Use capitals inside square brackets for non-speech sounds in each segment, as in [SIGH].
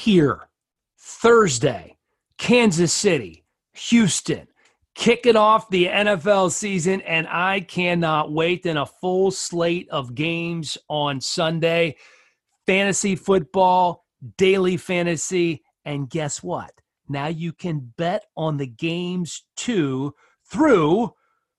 here. Thursday, Kansas City, Houston, kicking off the NFL season, and I cannot wait. Then a full slate of games on Sunday fantasy football, daily fantasy, and guess what? Now you can bet on the games too through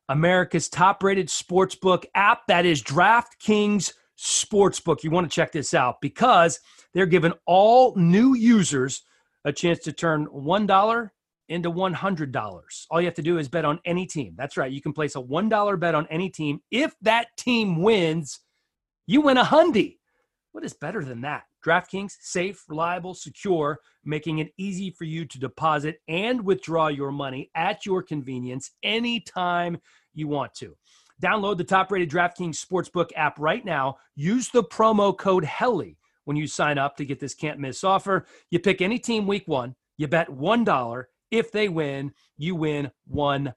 America's top rated sportsbook app that is DraftKings Sportsbook. You want to check this out because they're giving all new users a chance to turn $1 into $100. All you have to do is bet on any team. That's right. You can place a $1 bet on any team. If that team wins, you win a hundy. What is better than that? DraftKings, safe, reliable, secure, making it easy for you to deposit and withdraw your money at your convenience anytime you want to. Download the top rated DraftKings Sportsbook app right now. Use the promo code HELLY when you sign up to get this can't miss offer. You pick any team week one, you bet $1. If they win, you win $100.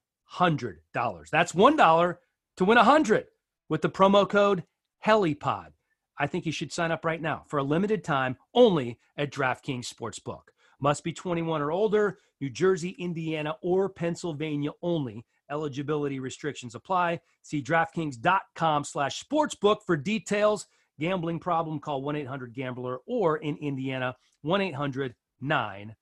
That's $1 to win 100 with the promo code HELLYPOD. I think you should sign up right now for a limited time only at DraftKings Sportsbook. Must be 21 or older, New Jersey, Indiana, or Pennsylvania only. Eligibility restrictions apply. See DraftKings.com slash sportsbook for details. Gambling problem, call 1-800-GAMBLER or in Indiana, 1-800-9.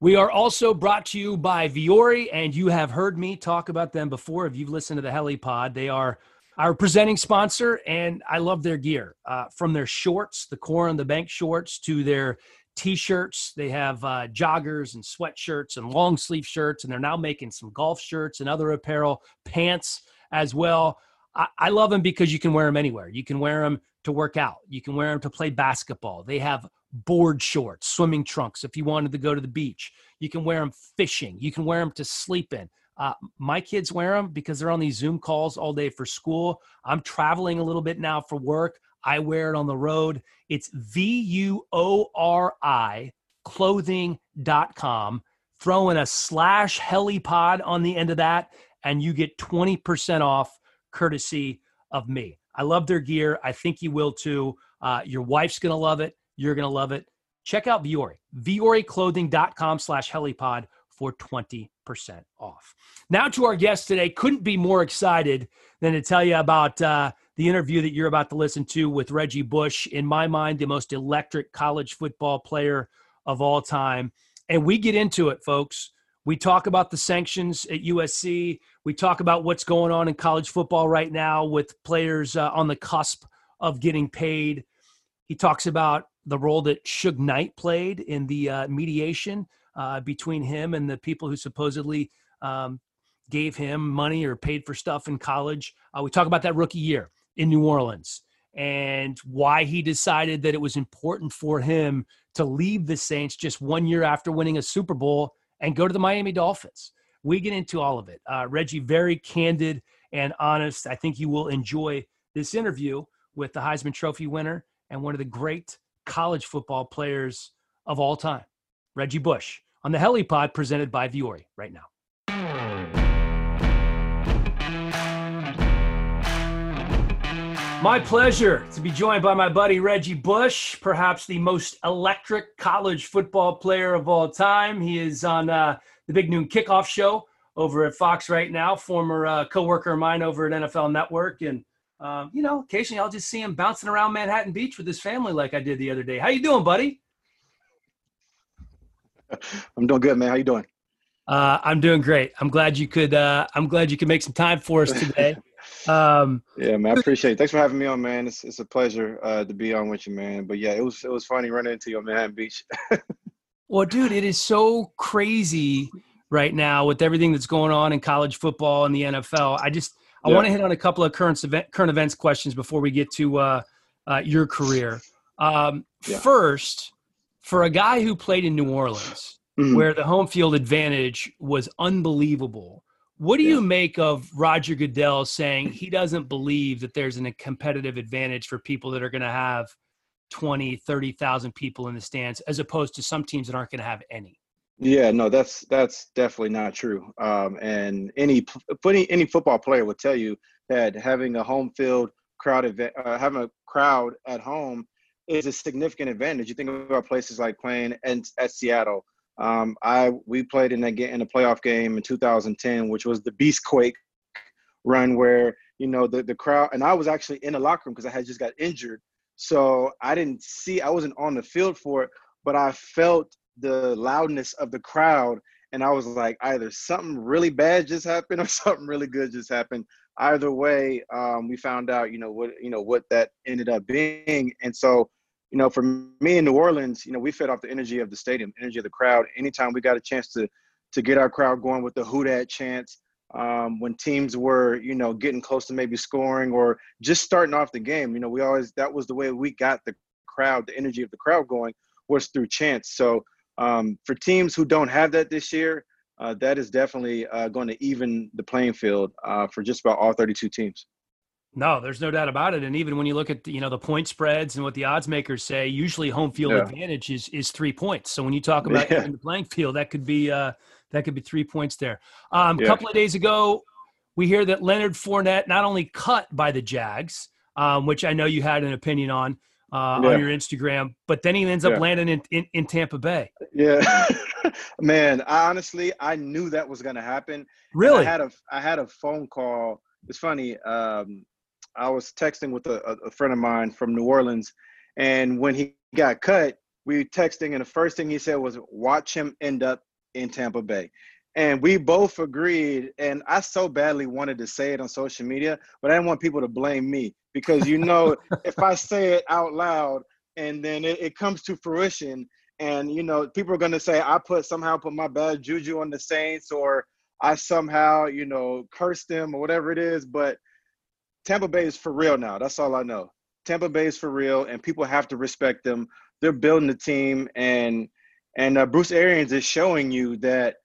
We are also brought to you by Vuori, and you have heard me talk about them before. If you've listened to the HeliPod, they are our presenting sponsor, and I love their gear. Uh, from their shorts, the core and the bank shorts, to their t-shirts. They have uh, joggers and sweatshirts and long sleeve shirts, and they're now making some golf shirts and other apparel, pants as well. I, I love them because you can wear them anywhere. You can wear them to work out. You can wear them to play basketball. They have board shorts, swimming trunks if you wanted to go to the beach. You can wear them fishing. You can wear them to sleep in. Uh, my kids wear them because they're on these Zoom calls all day for school. I'm traveling a little bit now for work. I wear it on the road. It's V U O R I clothing.com. Throw in a slash helipod on the end of that, and you get 20% off courtesy of me. I love their gear. I think you will too. Uh, your wife's going to love it. You're going to love it. Check out Vuori, VuoriClothing.com slash helipod for 20% off. Now to our guest today. Couldn't be more excited than to tell you about uh, the interview that you're about to listen to with Reggie Bush. In my mind, the most electric college football player of all time. And we get into it, folks. We talk about the sanctions at USC. We talk about what's going on in college football right now with players uh, on the cusp of getting paid. He talks about the role that Suge Knight played in the uh, mediation uh, between him and the people who supposedly um, gave him money or paid for stuff in college. Uh, we talk about that rookie year in New Orleans and why he decided that it was important for him to leave the Saints just one year after winning a Super Bowl and go to the Miami Dolphins. We get into all of it. Uh, Reggie, very candid and honest. I think you will enjoy this interview with the Heisman Trophy winner and one of the great college football players of all time, Reggie Bush, on the HeliPod presented by Vuori right now. My pleasure to be joined by my buddy Reggie Bush, perhaps the most electric college football player of all time. He is on uh, the Big Noon Kickoff Show over at Fox right now, former uh, coworker of mine over at NFL Network, and um, you know, occasionally I'll just see him bouncing around Manhattan Beach with his family like I did the other day. How you doing, buddy? [LAUGHS] I'm doing good, man. How you doing? Uh, I'm doing great. I'm glad you could. Uh, I'm glad you could make some time for us today. [LAUGHS] Um, yeah, man. I appreciate it. Thanks for having me on, man. It's it's a pleasure uh, to be on with you, man. But yeah, it was it was funny running into you on Manhattan Beach. [LAUGHS] well, dude, it is so crazy right now with everything that's going on in college football and the NFL. I just I Yeah. want to hit on a couple of current event current events questions before we get to uh, uh, your career. Um, Yeah. First, for a guy who played in New Orleans, Mhm. where the home field advantage was unbelievable. What do you make of Roger Goodell saying he doesn't believe that there's a competitive advantage for people that are going to have 20, 30,000 people in the stands as opposed to some teams that aren't going to have any? Yeah, no, that's that's definitely not true. Um, and any any any football player will tell you that having a home field crowd event, uh, having a crowd at home is a significant advantage. You think about places like playing in, at Seattle. Um, I we played in game in a playoff game in 2010, which was the Beastquake run, where you know the the crowd and I was actually in the locker room because I had just got injured, so I didn't see I wasn't on the field for it, but I felt the loudness of the crowd and I was like, either something really bad just happened or [LAUGHS] something really good just happened. Either way, um, we found out, you know, what you know what that ended up being. And so, you know, for me in New Orleans, you know, we fed off the energy of the stadium, energy of the crowd. Anytime we got a chance to to get our crowd going with the who dat chants, um, when teams were, you know, getting close to maybe scoring or just starting off the game, you know, we always that was the way we got the crowd, the energy of the crowd going was through chants. So um, for teams who don't have that this year, uh, that is definitely uh, going to even the playing field uh, for just about all 32 teams. No, there's no doubt about it. And even when you look at the, you know the point spreads and what the odds makers say, usually home field Yeah. advantage is is three points. So when you talk about Yeah. the playing field, that could be uh, that could be three points there. Um, A Yeah. couple of days ago, we hear that Leonard Fournette not only cut by the Jags, um, which I know you had an opinion on uh, Yeah. on your Instagram, but then he ends up landing in, in, in Tampa Bay. Yeah, [LAUGHS] man. I honestly, I knew that was going to happen. And Really? I had a I had a phone call. It's funny. Um, I was texting with a, a- friend of mine from New Orleans, and when he got cut, we were texting, and the first thing he said was, "Watch him end up in Tampa Bay." And we both agreed. And I so badly wanted to say it on social media, but I didn't want people to blame me because you know, [LAUGHS] if I say it out loud and then it, it comes to fruition, and you know, people are gonna say I put somehow put my bad juju on the Saints or I somehow, you know, cursed them or whatever it is. But Tampa Bay is for real now. That's all I know. Tampa Bay is for real, and people have to respect them. They're building the team, and and uh, Bruce Arians is showing you that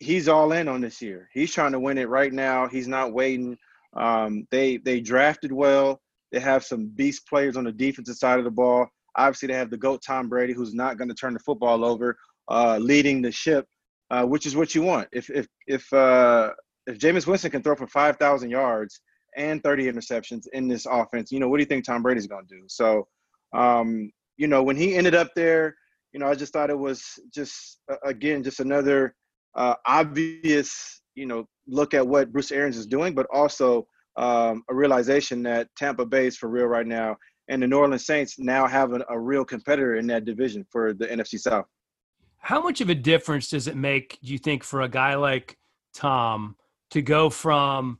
he's all in on this year. He's trying to win it right now. He's not waiting. Um, they they drafted well. They have some beast players on the defensive side of the ball. Obviously, they have the goat Tom Brady, who's not going to turn the football over, uh, leading the ship, uh, which is what you want. If if if uh, if Jameis Winston can throw for five thousand yards and thirty interceptions in this offense, you know what do you think Tom Brady's going to do? So, um, you know, when he ended up there, you know, I just thought it was just again just another uh, obvious, you know, look at what Bruce Arians is doing, but also um, a realization that Tampa Bay is for real right now, and the New Orleans Saints now have a real competitor in that division for the NFC South. How much of a difference does it make, do you think, for a guy like Tom to go from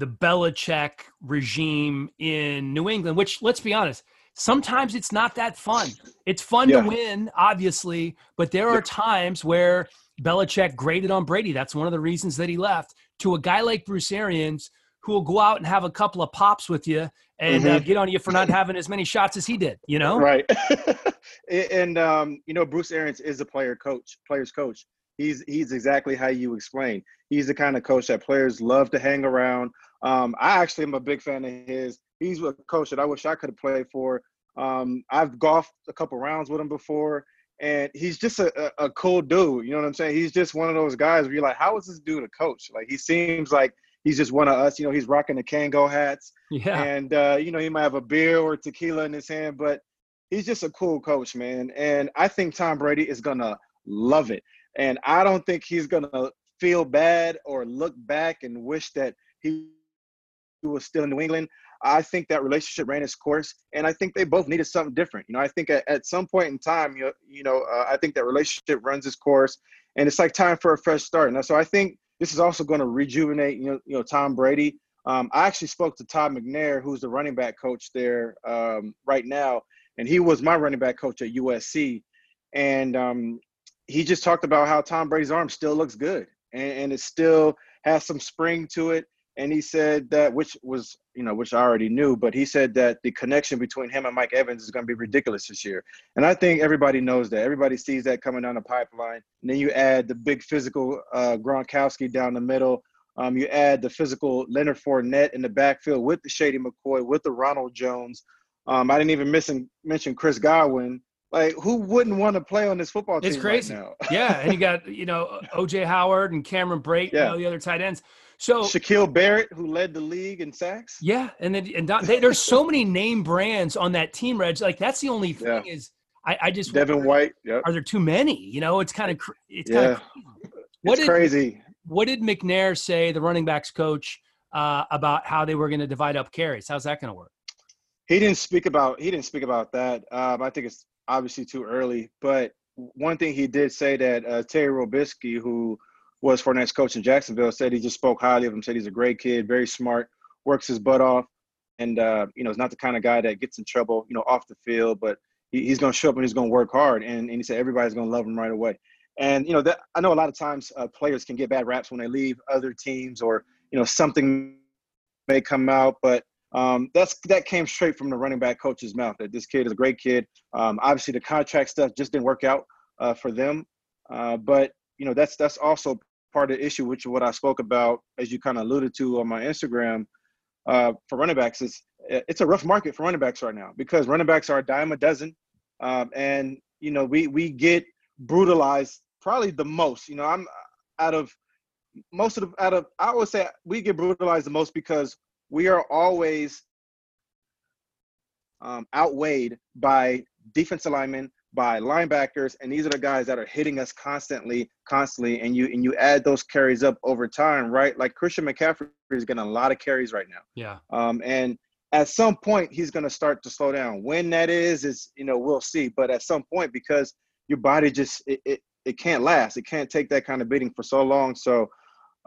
the Belichick regime in New England, which, let's be honest, sometimes it's not that fun. It's fun Yeah. to win, obviously, but there are times where Belichick graded on Brady. That's one of the reasons that he left. To a guy like Bruce Arians, who will go out and have a couple of pops with you and uh, Mhm. get on you for not having as many shots as he did, you know? Right. [LAUGHS] and um, you know, Bruce Arians is a player coach, players coach. He's he's exactly how you explain. He's the kind of coach that players love to hang around. Um, I actually am a big fan of his. He's a coach that I wish I could have played for. Um, I've golfed a couple rounds with him before, and he's just a, a, a cool dude. You know what I'm saying? He's just one of those guys where you're like, how is this dude a coach? Like he seems like he's just one of us. You know, he's rocking the Kangol hats Yeah. and uh, you know he might have a beer or tequila in his hand, but he's just a cool coach, man. And I think Tom Brady is gonna love it, and I don't think he's gonna feel bad or look back and wish that he was still in New England. I think that relationship ran its course, and I think they both needed something different. You know, I think at, at some point in time, you you know, uh, I think that relationship runs its course, and it's like time for a fresh start. And so I think this is also going to rejuvenate, you know, you know, Tom Brady. Um, I actually spoke to Todd McNair, who's the running back coach there um, right now, and he was my running back coach at USC. And um, he just talked about how Tom Brady's arm still looks good. and, and it still has some spring to it. And he said that, which was, you know, which I already knew, but he said that the connection between him and Mike Evans is going to be ridiculous this year. And I think everybody knows that. Everybody sees that coming down the pipeline. And then you add the big physical uh, Gronkowski down the middle. Um, you add the physical Leonard Fournette in the backfield with the Shady McCoy, with the Ronald Jones. Um, I didn't even miss, and mention Chris Godwin. Like, who wouldn't want to play on this football team? It's crazy. Right [LAUGHS] yeah, and you got you know OJ Howard and Cameron Brate, yeah. you know, the other tight ends. So Shaquil Barrett, who led the league in sacks. Yeah, and then and they, there's so many name brands on that team, Reg. Like that's the only thing yeah. is I, I just Devin wonder, White. Yep. Are there too many? You know, it's kind of it's kind yeah. of what it's did, crazy. What did McNair say, the running backs coach, uh, about how they were going to divide up carries? How's that going to work? He didn't speak about he didn't speak about that. Um, I think it's obviously too early, but one thing he did say that uh, Terry Robiskie, who was Fournette's coach in Jacksonville, said he just spoke highly of him. Said he's a great kid, very smart, works his butt off, and uh, you know, is not the kind of guy that gets in trouble, you know, off the field. But he, he's going to show up and he's going to work hard. And, and he said everybody's going to love him right away. And you know, that I know a lot of times uh, players can get bad raps when they leave other teams, or you know, something may come out, but um, that's that came straight from the running back coach's mouth. That this kid is a great kid. Um, obviously, the contract stuff just didn't work out uh, for them, uh, but you know that's that's also part of the issue, which is what I spoke about, as you kind of alluded to on my Instagram, uh, for running backs is it's a rough market for running backs right now because running backs are a dime a dozen, um, and you know we we get brutalized probably the most. You know, I'm out of most of the out of I would say we get brutalized the most because we are always um, outweighed by defense linemen, by linebackers, and these are the guys that are hitting us constantly, constantly. And you and you add those carries up over time, right? Like Christian McCaffrey is getting a lot of carries right now. Yeah. Um, and at some point he's going to start to slow down. When that is, is you know we'll see. But at some point, because your body just it, it, it can't last. It can't take that kind of beating for so long. So,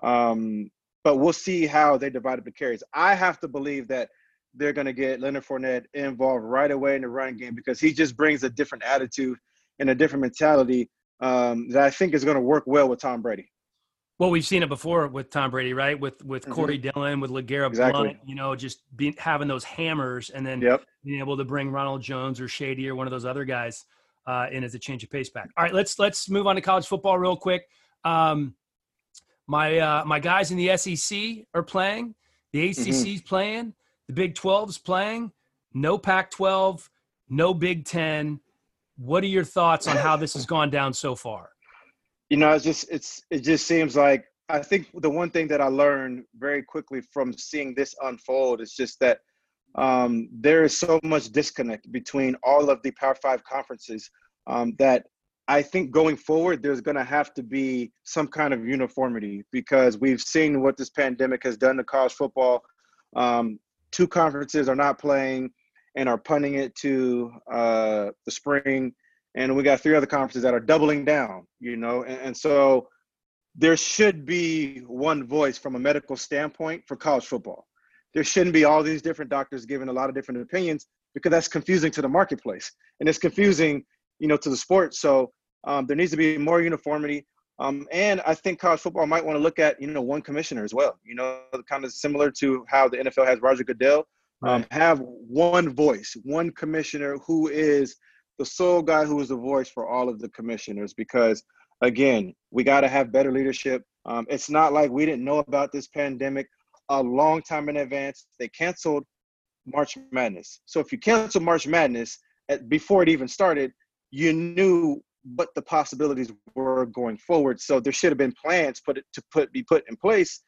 um, but we'll see how they divide up the carries. I have to believe that they're going to get Leonard Fournette involved right away in the running game because he just brings a different attitude and a different mentality um, that I think is going to work well with Tom Brady. Well, we've seen it before with Tom Brady, right? With with mm-hmm. Corey Dillon, with LeGarrette exactly. Blount, you know, just being having those hammers and then yep. being able to bring Ronald Jones or Shady or one of those other guys uh, in as a change of pace back. All right, let's let's move on to college football real quick. Um, my uh, my guys in the SEC are playing. The ACC's mm-hmm. playing. The Big 12's playing, no Pac 12, no Big 10. What are your thoughts on how this has gone down so far? You know, it's just it's it just seems like I think the one thing that I learned very quickly from seeing this unfold is just that um, there is so much disconnect between all of the Power Five conferences um, that I think going forward, there's going to have to be some kind of uniformity because we've seen what this pandemic has done to college football. Um, two conferences are not playing and are punting it to uh, the spring, and we got three other conferences that are doubling down. You know, and, and so there should be one voice from a medical standpoint for college football. There shouldn't be all these different doctors giving a lot of different opinions because that's confusing to the marketplace and it's confusing, you know, to the sport. So um, there needs to be more uniformity. Um, and I think college football might want to look at, you know, one commissioner as well, you know, kind of similar to how the NFL has Roger Goodell. Um, right. Have one voice, one commissioner who is the sole guy who is the voice for all of the commissioners. Because again, we got to have better leadership. Um, it's not like we didn't know about this pandemic a long time in advance. They canceled March Madness. So if you cancel March Madness at, before it even started, you knew what the possibilities were going forward. So there should have been plans put it, to put be put in place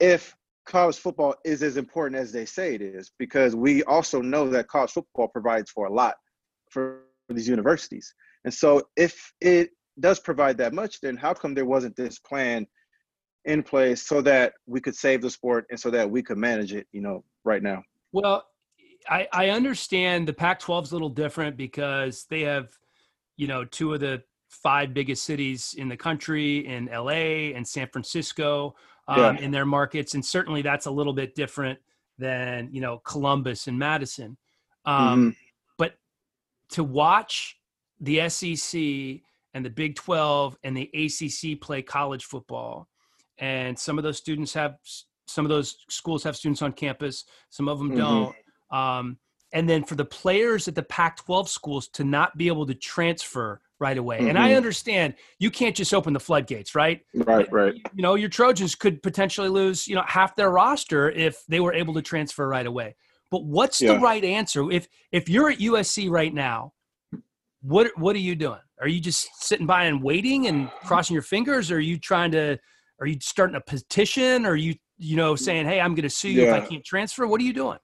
if college football is as important as they say it is, because we also know that college football provides for a lot for these universities. And so if it does provide that much, then how come there wasn't this plan in place so that we could save the sport and so that we could manage it, you know, right now? Well, I, I understand the Pac 12 is a little different because they have – you know, two of the five biggest cities in the country in LA and San Francisco um, yeah. in their markets. And certainly that's a little bit different than, you know, Columbus and Madison. Um, mm-hmm. But to watch the SEC and the Big 12 and the ACC play college football and some of those students have some of those schools have students on campus, some of them Mhm. don't. Um, and then for the players at the Pac-12 schools to not be able to transfer right away. And I Mhm. understand you can't just open the floodgates, right? Right, right. You know, your Trojans could potentially lose, you know, half their roster if they were able to transfer right away. But what's the right answer? If if you're at USC right now, what what are you doing? Are you just sitting by and waiting and crossing your fingers? Or are you trying to are you starting a petition? Or are you you know saying, hey, I'm going to sue you if I can't transfer? What are you doing?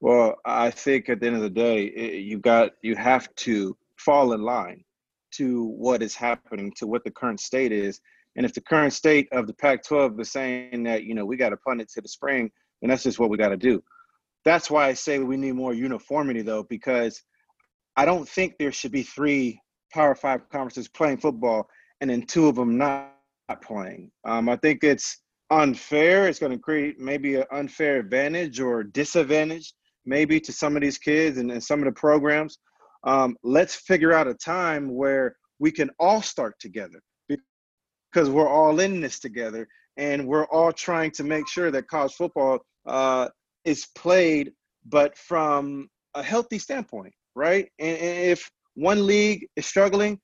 Well, I think at the end of the day, you got you have to fall in line to what is happening, to what the current state is. And if the current state of the Pac-12 is saying that you know we got to punt it to the spring, then that's just what we got to do. That's why I say we need more uniformity, though, because I don't think there should be three Power Five conferences playing football and then two of them not playing. Um, I think it's unfair. It's going to create maybe an unfair advantage or disadvantage maybe to some of these kids and, and some of the programs. Um, let's figure out a time where we can all start together because we're all in this together and we're all trying to make sure that college football uh, is played, but from a healthy standpoint, right? And, and if one league is struggling,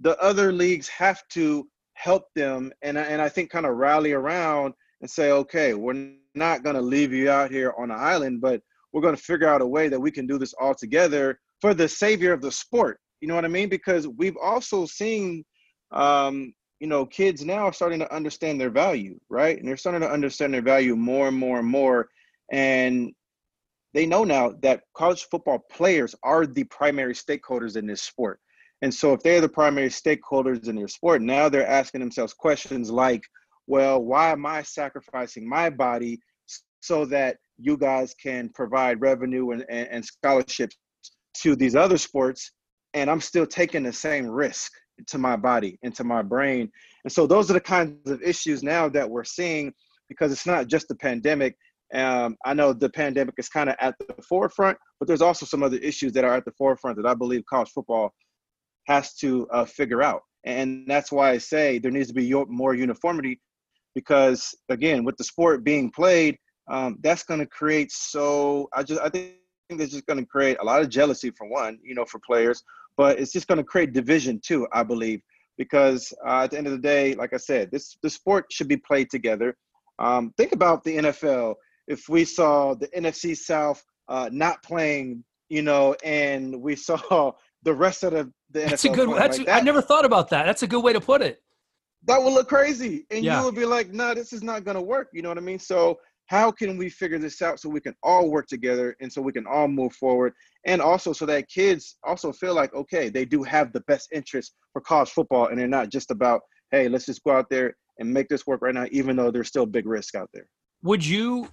the other leagues have to help them and, and I think kind of rally around and say, okay, we're not going to leave you out here on an island, but we're going to figure out a way that we can do this all together for the savior of the sport. You know what I mean? Because we've also seen, um, you know, kids now are starting to understand their value, right? And they're starting to understand their value more and more and more. And they know now that college football players are the primary stakeholders in this sport. And so if they're the primary stakeholders in their sport, now they're asking themselves questions like, well, why am I sacrificing my body so that you guys can provide revenue and, and, and scholarships to these other sports and i'm still taking the same risk to my body and to my brain. And so those are the kinds of issues now that we're seeing because it's not just the pandemic. Um, i know the pandemic is kind of at the forefront but there's also some other issues that are at the forefront that i believe college football has to uh, figure out. And that's why i say there needs to be more uniformity because again with the sport being played um, that's going to create so i just i think that's just going to create a lot of jealousy for one you know for players but it's just going to create division too i believe because uh, at the end of the day like i said this the sport should be played together um, think about the nfl if we saw the nfc south uh, not playing you know and we [LAUGHS] saw the rest of the, the That's NFL a good. That's like I that, never thought about that. That's a good way to put it. that would look crazy and Yeah. you would be like no this is not going to work you know what i mean so how can we figure this out so we can all work together and so we can all move forward and also so that kids also feel like okay they do have the best interest for college football and they're not just about hey let's just go out there and make this work right now even though there's still big risk out there Would you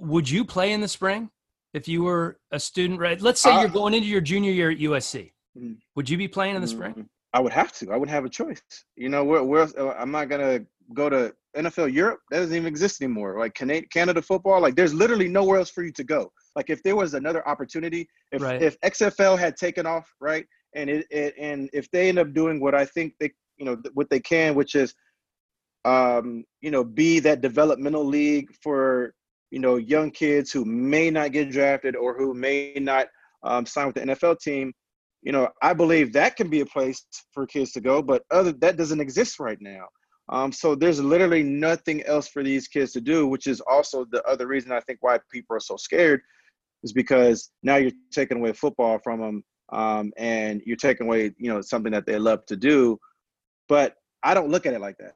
would you play in the spring if you were a student? Right. Let's say Uh, you're going into your junior year at USC. Mhm. Would you be playing in the spring? Mhm. I would have to. I wouldn't have a choice. You know, where, where uh, I'm not gonna go to NFL Europe. That doesn't even exist anymore. Like Canada, Canada football, like there's literally nowhere else for you to go. Like if there was another opportunity, if Right. if XFL had taken off, right, and it, it and if they end up doing what I think they, you know, what they can, which is, um, you know, be that developmental league for you know young kids who may not get drafted or who may not um, sign with the NFL team you know, I believe that can be a place for kids to go, but other that doesn't exist right now. Um, so there's literally nothing else for these kids to do, which is also the other reason I think why people are so scared is because now you're taking away football from them, um, and you're taking away, you know, something that they love to do. But I don't look at it like that.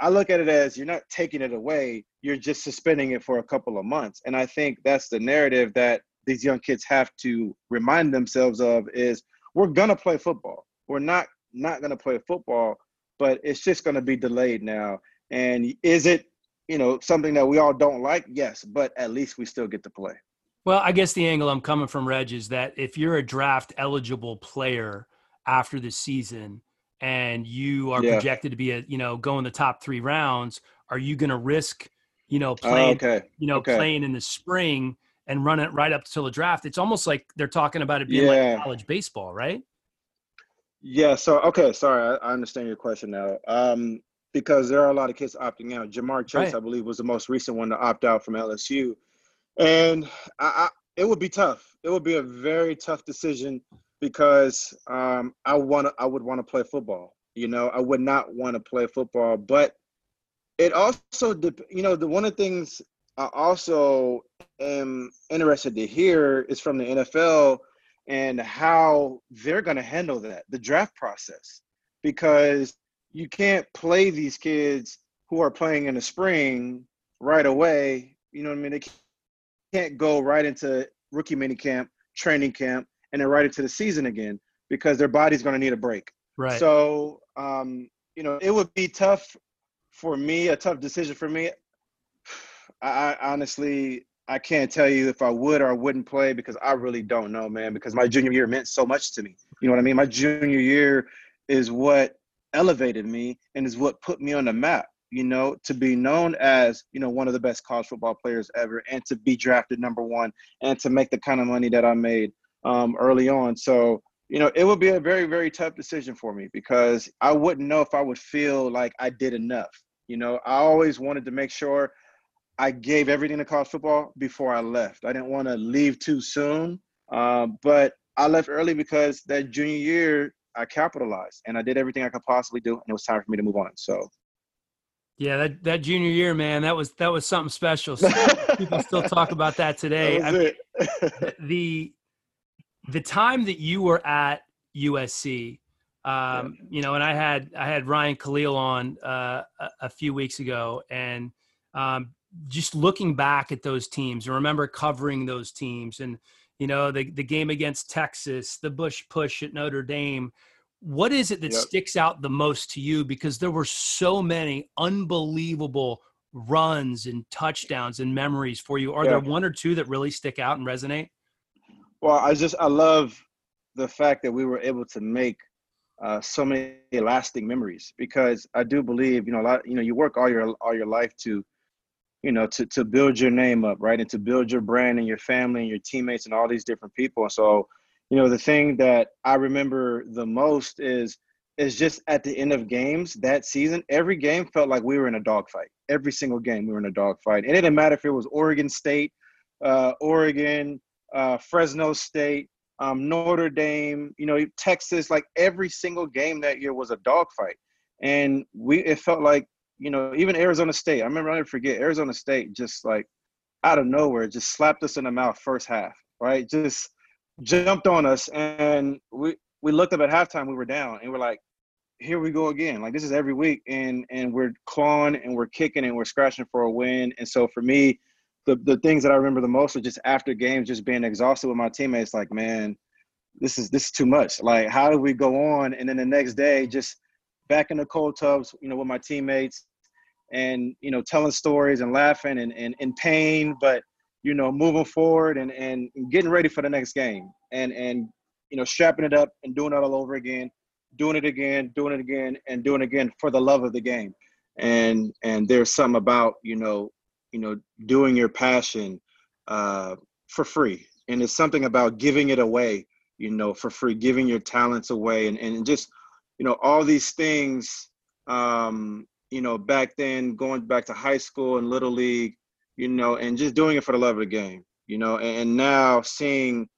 I look at it as you're not taking it away, you're just suspending it for a couple of months. And I think that's the narrative that these young kids have to remind themselves of is we're gonna play football. We're not not gonna play football, but it's just gonna be delayed now. And is it, you know, something that we all don't like? Yes, but at least we still get to play. Well, I guess the angle I'm coming from, Reg, is that if you're a draft eligible player after the season and you are Yeah. projected to be a, you know, go in the top three rounds, are you going to risk, you know, Oh, playing, okay. you know, okay. playing in the spring and run it right up till the draft? It's almost like they're talking about it being like college baseball, right? Yeah. So okay, sorry, I, I understand your question now. Um, because there are a lot of kids opting out. Ja'Marr Chase, Right. I believe, was the most recent one to opt out from LSU, and I, I, it would be tough. It would be a very tough decision because um, I want I would want to play football. You know, I would not want to play football, but it also, you know, the one of the things I also am interested to hear is from the NFL and how they're going to handle that, the draft process, because you can't play these kids who are playing in the spring right away. You know what I mean? They can't go right into rookie mini camp, training camp, and then right into the season again because their body's going to need a break. Right. So, um, you know, it would be tough for me, a tough decision for me. [SIGHS] I, I honestly, I can't tell you if I would or I wouldn't play because I really don't know, man. Because my junior year meant so much to me. You know what I mean? My junior year is what elevated me and is what put me on the map. You know, to be known as you know one of the best college football players ever, and to be drafted number one, and to make the kind of money that I made um, early on. So you know, it would be a very, very tough decision for me because I wouldn't know if I would feel like I did enough. You know, I always wanted to make sure I gave everything to college football before I left. I didn't want to leave too soon, um, but I left early because that junior year I capitalized and I did everything I could possibly do, and it was time for me to move on. So, yeah, that, that junior year, man, that was that was something special. So [LAUGHS] people still talk about that today. that mean, [LAUGHS] the the time that you were at USC, um, you know, and I had I had Ryan Kalil on uh, a, a few weeks ago, and um, just looking back at those teams, and remember covering those teams, and you know the the game against Texas, the Bush push at Notre Dame. What is it that Yep. sticks out the most to you? Because there were so many unbelievable runs and touchdowns and memories for you. Are Yeah. there one or two that really stick out and resonate? Well, I just I love the fact that we were able to make uh, so many lasting memories because I do believe you know a lot you know you work all your all your life to you know to to build your name up right and to build your brand and your family and your teammates and all these different people. And so you know the thing that I remember the most is is just at the end of games that season every game felt like we were in a dogfight. Every single game we were in a dogfight. And it didn't matter if it was Oregon State uh, Oregon uh, Fresno State, um, Notre Dame, you know, Texas. Like every single game that year was a dogfight, and we it felt like you know even Arizona State. I remember I never forget Arizona State just like out of nowhere just slapped us in the mouth first half, right? Just jumped on us, and we we looked up at halftime. We were down, and we're like. Here we go again. Like this is every week, and and we're clawing and we're kicking and we're scratching for a win. And so for me, the, the things that I remember the most are just after games, just being exhausted with my teammates. Like, man, this is this is too much. Like, how do we go on? And then the next day, just back in the cold tubs, you know, with my teammates, and you know, telling stories and laughing and and in pain, but you know, moving forward and and getting ready for the next game, and and you know, strapping it up and doing it all over again, doing it again, doing it again, and doing it again for the love of the game. And and there's something about you know you know doing your passion uh, for free and it's something about giving it away you know for free giving your talents away and, and just you know all these things um, you know back then going back to high school and little league you know and just doing it for the love of the game you know and, and now seeing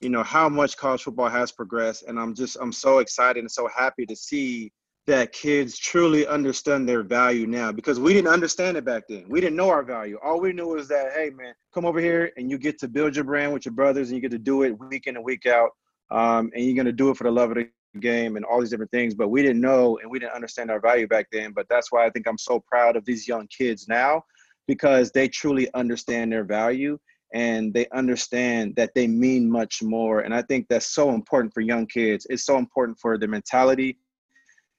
you know how much college football has progressed and i'm just i'm so excited and so happy to see that kids truly understand their value now because we didn't understand it back then. We didn't know our value. All we knew was that, hey, man, come over here and you get to build your brand with your brothers and you get to do it week in and week out. Um, and you're going to do it for the love of the game and all these different things. But we didn't know and we didn't understand our value back then. But that's why I think I'm so proud of these young kids now because they truly understand their value and they understand that they mean much more. And I think that's so important for young kids. It's so important for their mentality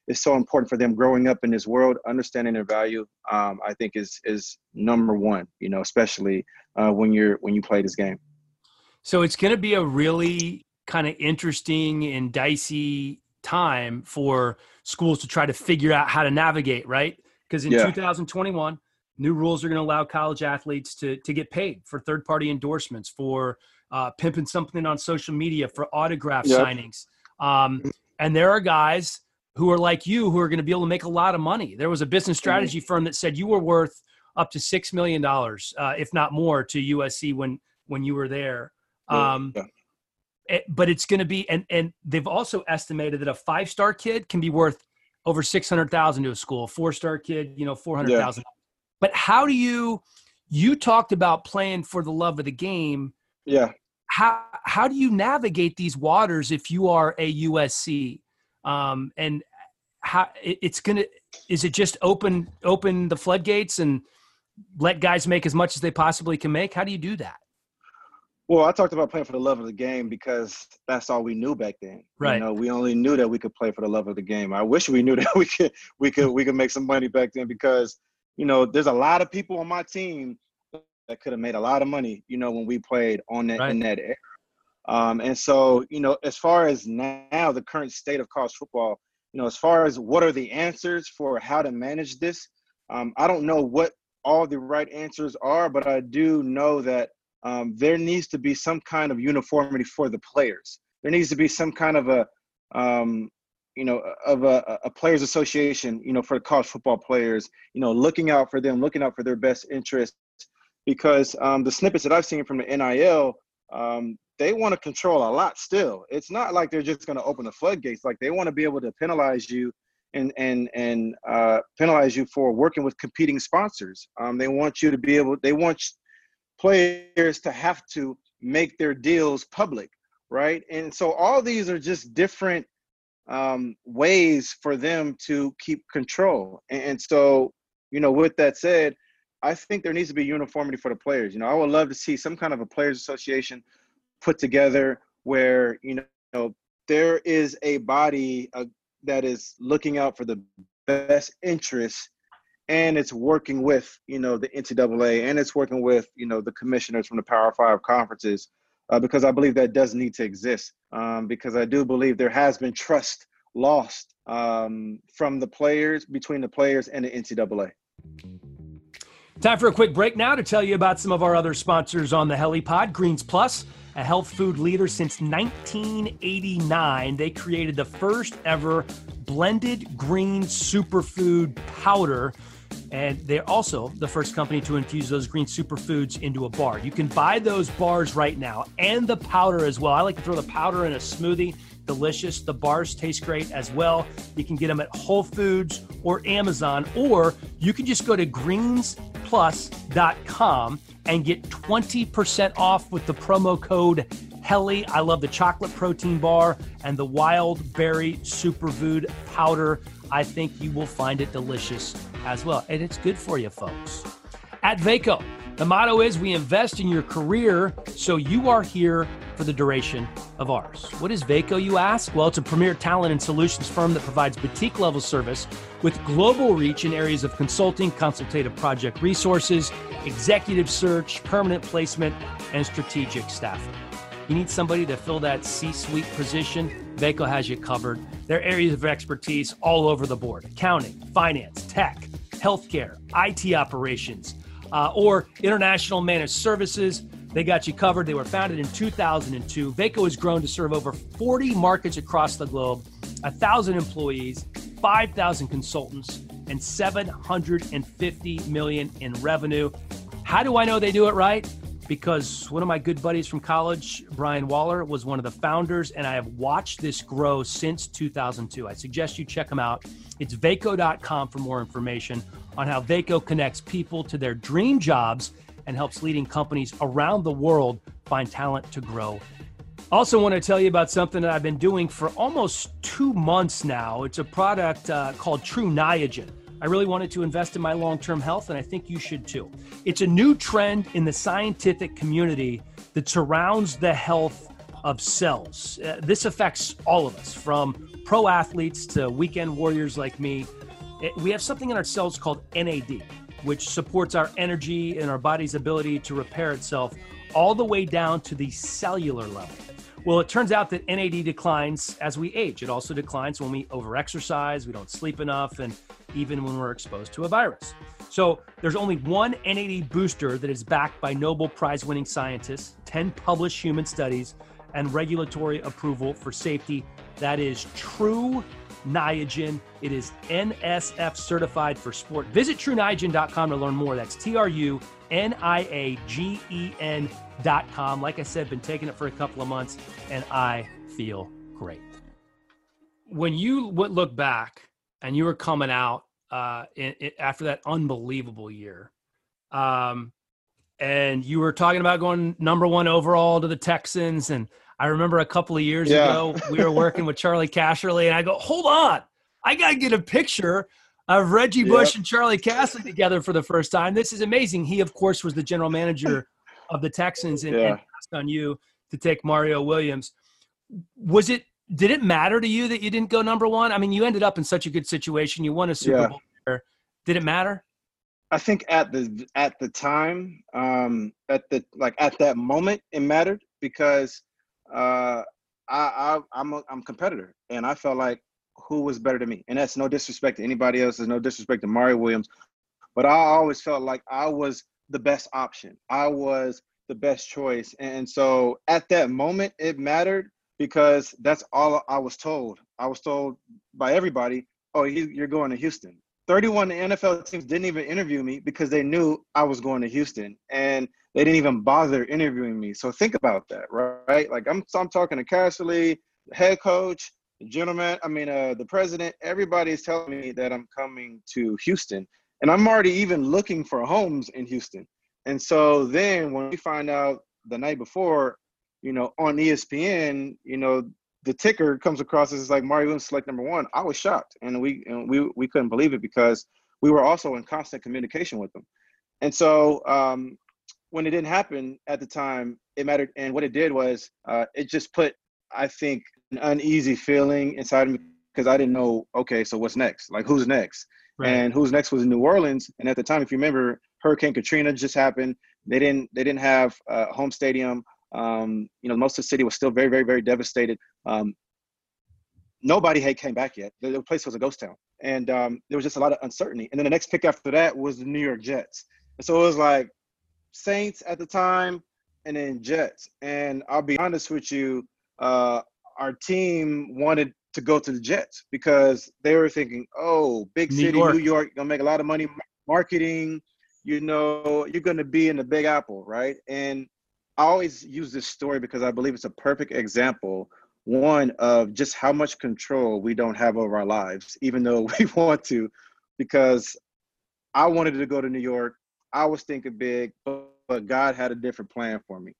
It's so important for them growing up in this world, understanding their value. Um, I think is is number one. You know, especially uh, when you're when you play this game. So it's going to be a really kind of interesting and dicey time for schools to try to figure out how to navigate, right? Because in Yeah. 2021, new rules are going to allow college athletes to to get paid for third party endorsements, for uh, pimping something on social media, for autograph Yep. signings. Um, and there are guys who are like you who are going to be able to make a lot of money. There was a business Mm-hmm. strategy firm that said you were worth up to six million dollars, uh, if not more, to USC when when you were there. Um, Yeah. It- but it's going to be, and and they've also estimated that a five star kid can be worth over six hundred thousand to a school. A four star kid, you know, four hundred thousand. But how do you? You talked about playing for the love of the game. Yeah. How how do you navigate these waters if you are a USC? Um, and how it's gonna is it just open open the floodgates and let guys make as much as they possibly can make? How do you do that? Well, I talked about playing for the love of the game because that's all we knew back then. Right. You know, we only knew that we could play for the love of the game. I wish we knew [LAUGHS] that we could we could we could make some money back then because, you know, there's a lot of people on my team that could have made a lot of money, you know, when we played on that Right. in that era. Um, and so, you know, as far as now the current state of college football, you know, as far as what are the answers for how to manage this, um, I don't know what all the right answers are, but I do know that um, there needs to be some kind of uniformity for the players. There needs to be some kind of a, um, you know, of a, a players association, you know, for the college football players, you know, looking out for them, looking out for their best interests, because um, the snippets that I've seen from the NIL, um, they want to control a lot still. It's not like they're just going to open the floodgates. Like they want to be able to penalize you and and and uh, penalize you for working with competing sponsors. Um, they want you to be able. They want players to have to make their deals public, right? And so all these are just different um, ways for them to keep control. And, so, you know, with that said, I think there needs to be uniformity for the players. You know, I would love to see some kind of a players association put together where you know there is a body uh, that is looking out for the best interests and it's working with you know the NCAA and it's working with you know the commissioners from the Power Five conferences uh, because I believe that does need to exist um, because I do believe there has been trust lost um, from the players between the players and the NCAA. Time for a quick break now to tell you about some of our other sponsors on the HeliPod. Greens Plus, a health food leader since 1989. They created the first ever blended green superfood powder. And they're also the first company to infuse those green superfoods into a bar. You can buy those bars right now and the powder as well. I like to throw the powder in a smoothie. Delicious. The bars taste great as well. You can get them at Whole Foods or Amazon, or you can just go to greensplus.com and get 20% off with the promo code Helly. I love the chocolate protein bar and the wild berry superfood powder. I think you will find it delicious as well. And it's good for you, folks. At Vaco, the motto is we invest in your career so you are here for the duration of ours. What is Vaco, you ask? Well, it's a premier talent and solutions firm that provides boutique level service with global reach in areas of consulting, consultative project resources, executive search, permanent placement, and strategic staffing. You need somebody to fill that C suite position? Vaco has you covered. Their areas of expertise all over the board accounting, finance, tech, healthcare, IT operations, uh, or international managed services. They got you covered. They were founded in 2002. Vaco has grown to serve over 40 markets across the globe, 1,000 employees, 5,000 consultants, and 750 million in revenue. How do I know they do it right? Because one of my good buddies from college, Brian Waller, was one of the founders, and I have watched this grow since 2002. I suggest you check them out. It's vaco.com for more information on how Vaco connects people to their dream jobs and helps leading companies around the world find talent to grow. Also, want to tell you about something that I've been doing for almost two months now. It's a product uh, called Tru Niagen. I really wanted to invest in my long term health, and I think you should too. It's a new trend in the scientific community that surrounds the health of cells. Uh, this affects all of us, from pro athletes to weekend warriors like me. It- we have something in our cells called NAD, which supports our energy and our body's ability to repair itself all the way down to the cellular level. Well, it turns out that NAD declines as we age. It also declines when we overexercise, we don't sleep enough, and even when we're exposed to a virus. So there's only one NAD booster that is backed by Nobel Prize winning scientists, 10 published human studies, and regulatory approval for safety. That is Tru Niagen. It is NSF certified for sport. Visit TruNiagen.com to learn more. That's T R U N I A G E com. Like I said, been taking it for a couple of months and I feel great. When you would look back and you were coming out uh, in, in, after that unbelievable year, um, and you were talking about going number one overall to the Texans. And I remember a couple of years yeah. ago, we were working with Charley Casserly, and I go, hold on, I got to get a picture of Reggie Bush yep. and Charley Casserly together for the first time. This is amazing. He, of course, was the general manager [LAUGHS] of the Texans and, yeah. and asked on you to take Mario Williams. Was it, did it matter to you that you didn't go number one? I mean, you ended up in such a good situation. You won a Super yeah. Bowl. Did it matter? I think at the at the time, um, at the like at that moment, it mattered because uh, I, I I'm a, I'm a competitor, and I felt like who was better than me, and that's no disrespect to anybody else. There's no disrespect to Mario Williams, but I always felt like I was the best option. I was the best choice, and so at that moment, it mattered because that's all I was told. I was told by everybody, "Oh, you're going to Houston." 31 NFL teams didn't even interview me because they knew I was going to Houston and they didn't even bother interviewing me. So think about that, right? Like I'm, I'm talking to the head coach, the gentleman, I mean, uh, the president, everybody is telling me that I'm coming to Houston and I'm already even looking for homes in Houston. And so then when we find out the night before, you know, on ESPN, you know, the ticker comes across as like Mario Williams select number one, I was shocked, and we and we we couldn't believe it because we were also in constant communication with them. And so um, when it didn't happen at the time, it mattered. And what it did was uh, it just put, I think, an uneasy feeling inside me because I didn't know. Okay, so what's next? Like who's next? Right. And who's next was New Orleans. And at the time, if you remember, Hurricane Katrina just happened. They didn't they didn't have a home stadium. Um, you know, most of the city was still very, very, very devastated. Um, nobody had came back yet. The, the, place was a ghost town, and um, there was just a lot of uncertainty. And then the next pick after that was the New York Jets. And so it was like Saints at the time, and then Jets. And I'll be honest with you, uh, our team wanted to go to the Jets because they were thinking, "Oh, big New city, York. New York, gonna make a lot of money marketing." You know, you're gonna be in the Big Apple, right? And I always use this story because I believe it's a perfect example, one of just how much control we don't have over our lives, even though [LAUGHS] we want to, because I wanted to go to New York. I was thinking big, but, but God had a different plan for me.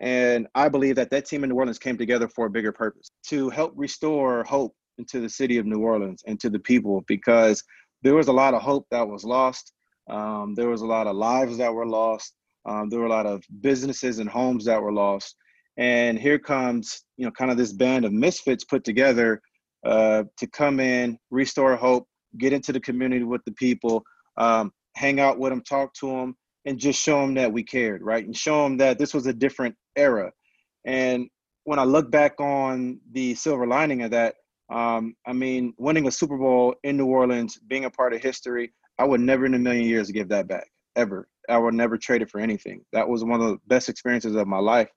And I believe that that team in New Orleans came together for a bigger purpose to help restore hope into the city of New Orleans and to the people because there was a lot of hope that was lost. Um, there was a lot of lives that were lost. Um, there were a lot of businesses and homes that were lost. And here comes, you know, kind of this band of misfits put together uh, to come in, restore hope, get into the community with the people, um, hang out with them, talk to them, and just show them that we cared, right? And show them that this was a different era. And when I look back on the silver lining of that, um, I mean, winning a Super Bowl in New Orleans, being a part of history, I would never in a million years give that back, ever. I would never trade it for anything. That was one of the best experiences of my life.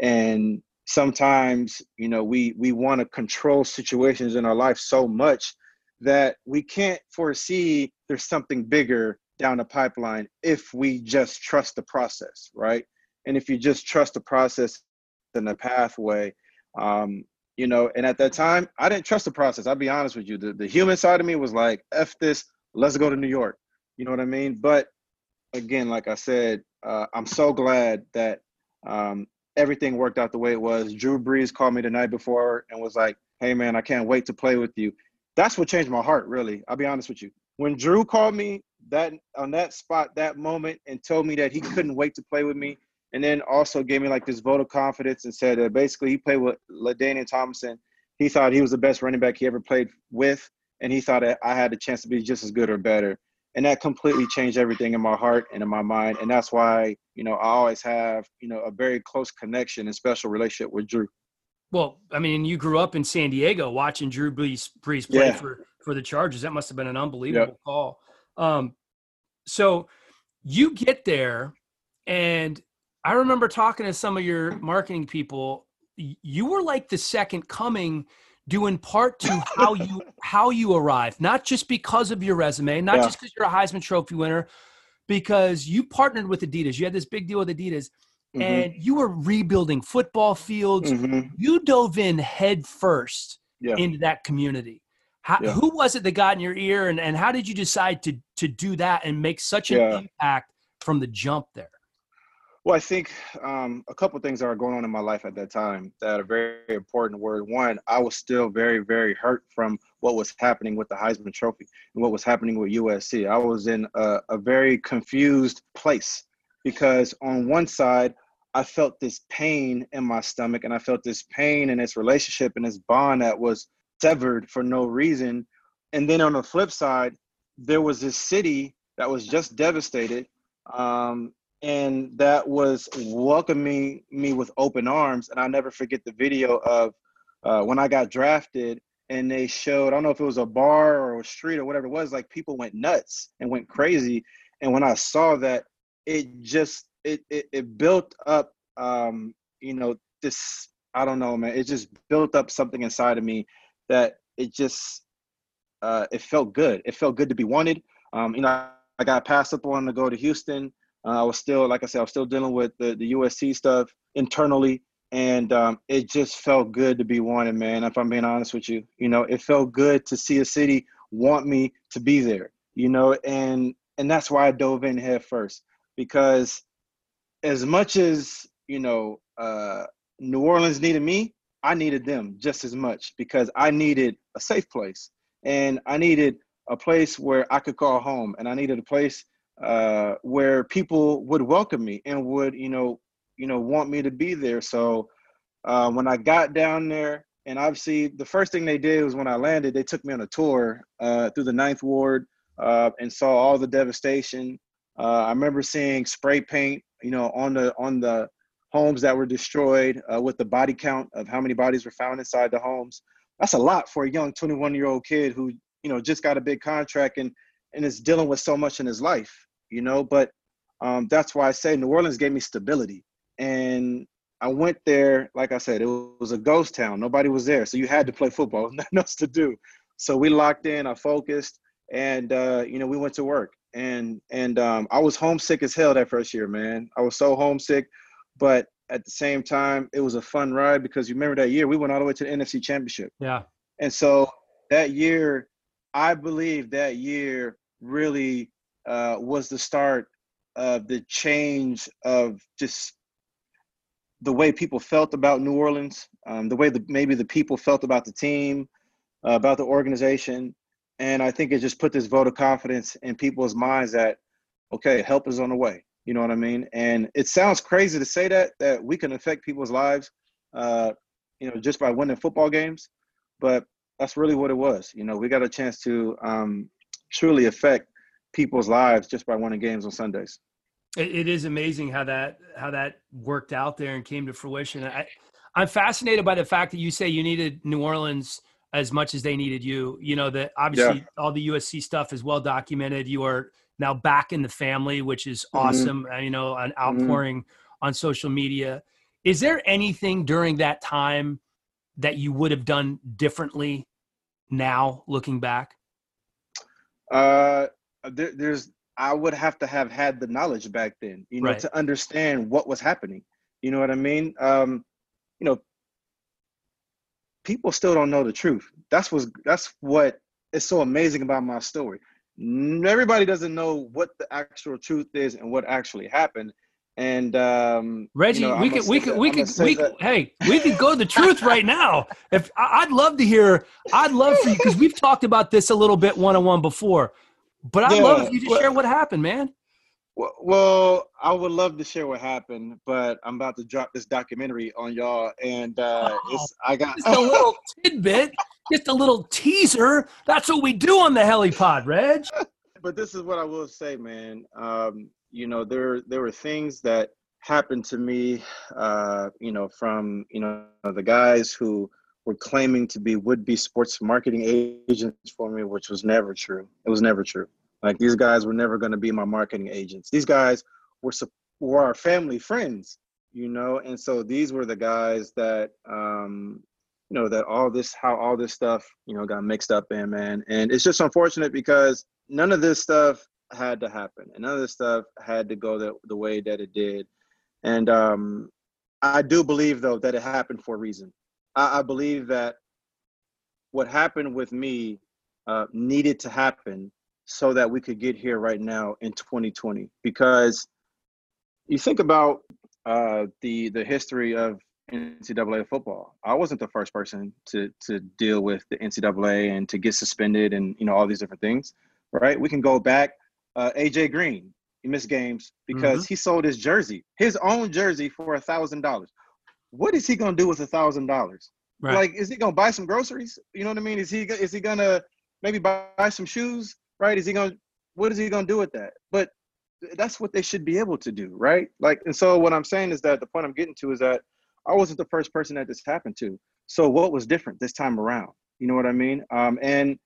And sometimes, you know, we we want to control situations in our life so much that we can't foresee there's something bigger down the pipeline if we just trust the process, right? And if you just trust the process and the pathway, um, you know, and at that time, I didn't trust the process. I'll be honest with you. The, the human side of me was like, F this, let's go to New York. You know what I mean? But again, like I said, uh, I'm so glad that um, everything worked out the way it was. Drew Brees called me the night before and was like, "Hey, man, I can't wait to play with you." That's what changed my heart, really. I'll be honest with you. When Drew called me that on that spot, that moment, and told me that he couldn't wait to play with me, and then also gave me like this vote of confidence and said that basically he played with LaDainian Tomlinson. He thought he was the best running back he ever played with, and he thought I had a chance to be just as good or better and that completely changed everything in my heart and in my mind and that's why you know i always have you know a very close connection and special relationship with drew well i mean you grew up in san diego watching drew brees, brees play yeah. for for the chargers that must have been an unbelievable yep. call um, so you get there and i remember talking to some of your marketing people you were like the second coming due in part to how you [LAUGHS] how you arrived not just because of your resume not Yeah. just because you're a heisman trophy winner because you partnered with adidas you had this big deal with adidas Mhm. and you were rebuilding football fields Mhm. you dove in head first Yeah. into that community how, Yeah. who was it that got in your ear and, and how did you decide to to do that and make such an impact from the jump there Well, I think um, a couple things that were going on in my life at that time that are very important. Were one, I was still very, very hurt from what was happening with the Heisman Trophy and what was happening with USC. I was in a, a very confused place because on one side, I felt this pain in my stomach and I felt this pain in this relationship and this bond that was severed for no reason. And then on the flip side, there was this city that was just devastated. Um, and that was welcoming me with open arms. And I'll never forget the video of uh, when I got drafted and they showed, I don't know if it was a bar or a street or whatever it was, like people went nuts and went crazy. And when I saw that, it just, it, it, it built up, um, you know, this, I don't know, man, it just built up something inside of me that it just, uh, it felt good. It felt good to be wanted. Um, you know, I got passed up on to go to Houston. Uh, I was still, like I said, I was still dealing with the, the USC stuff internally, and um, it just felt good to be wanted, man. If I'm being honest with you, you know, it felt good to see a city want me to be there, you know, and and that's why I dove in head first because as much as you know, uh, New Orleans needed me, I needed them just as much because I needed a safe place and I needed a place where I could call home, and I needed a place uh, where people would welcome me and would, you know, you know, want me to be there. So uh, when I got down there, and obviously the first thing they did was when I landed, they took me on a tour uh, through the Ninth Ward uh, and saw all the devastation. Uh, I remember seeing spray paint, you know, on the on the homes that were destroyed uh, with the body count of how many bodies were found inside the homes. That's a lot for a young 21 year old kid who, you know, just got a big contract and and is dealing with so much in his life, you know. But um, that's why I say New Orleans gave me stability, and I went there. Like I said, it was a ghost town. Nobody was there, so you had to play football. [LAUGHS] Nothing else to do. So we locked in. I focused, and uh, you know we went to work. And and um, I was homesick as hell that first year, man. I was so homesick, but at the same time, it was a fun ride because you remember that year we went all the way to the NFC Championship. yeah And so that year, I believe that year really uh, was the start of the change of just the way people felt about New Orleans, um, the way that maybe the people felt about the team, uh, about the organization. And I think it just put this vote of confidence in people's minds that, okay, help is on the way. You know what I mean? And it sounds crazy to say that, that we can affect people's lives, uh, you know, just by winning football games. But that's really what it was. You know, we got a chance to um, truly affect people's lives just by winning games on Sundays. It, it is amazing how that how that worked out there and came to fruition. I, I'm fascinated by the fact that you say you needed New Orleans as much as they needed you. You know that obviously all the USC stuff is well documented. You are now back in the family, which is Mhm. awesome. uh, You know, an outpouring on social media. Is there anything during that time that you would have done differently now, looking back? Uh, there, there's I would have to have had the knowledge back then, you know, Right. to understand what was happening. You know what I mean? Um, you know, people still don't know the truth. That's what's that's what is so amazing about my story. Everybody doesn't know what the actual truth is and what actually happened. And um, Reggie, you know, we could, we could, that- we could, we could, hey, we could go the truth right now. If I'd love to hear, I'd love for you because we've talked about this a little bit one on one before, but I'd love if you just well- share what happened, man. Well, I would love to share what happened, but I'm about to drop this documentary on y'all, and uh, it's I got Just a little [LAUGHS] tidbit, just a little teaser. That's what we do on the helipod, Reg. [LAUGHS] but this is what I will say, man. Um, you know, there there were things that happened to me, uh, you know, from you know the guys who were claiming to be would-be sports marketing agents for me, which was never true. It was never true. Like these guys were never going to be my marketing agents. These guys were were our family friends. you know, and so these were the guys that um, you know that all this how all this stuff you know got mixed up in man and it's just unfortunate because none of this stuff had to happen and none of this stuff had to go the, the way that it did and um i do believe though that it happened for a reason i, I believe that what happened with me uh, needed to happen so that we could get here right now in 2020 because you think about uh, the the history of NCAA football. I wasn't the first person to to deal with the NCAA and to get suspended and you know all these different things, right? We can go back. Uh, AJ Green, he missed games because mm-hmm. he sold his jersey, his own jersey, for a thousand dollars. What is he gonna do with a thousand dollars? Like, is he gonna buy some groceries? You know what I mean? Is he is he gonna maybe buy some shoes? Right? Is he gonna what is he gonna do with that? But that's what they should be able to do, right? Like, and so what I'm saying is that the point I'm getting to is that I wasn't the first person that this happened to. So what was different this time around? You know what I mean? Um, and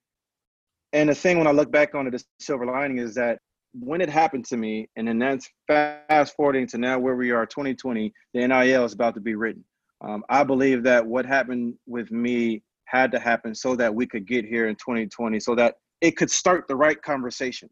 and the thing when I look back on it, the silver lining is that when it happened to me, and then that's fast forwarding to now where we are, 2020, the NIL is about to be written. Um, I believe that what happened with me had to happen so that we could get here in 2020, so that it could start the right conversation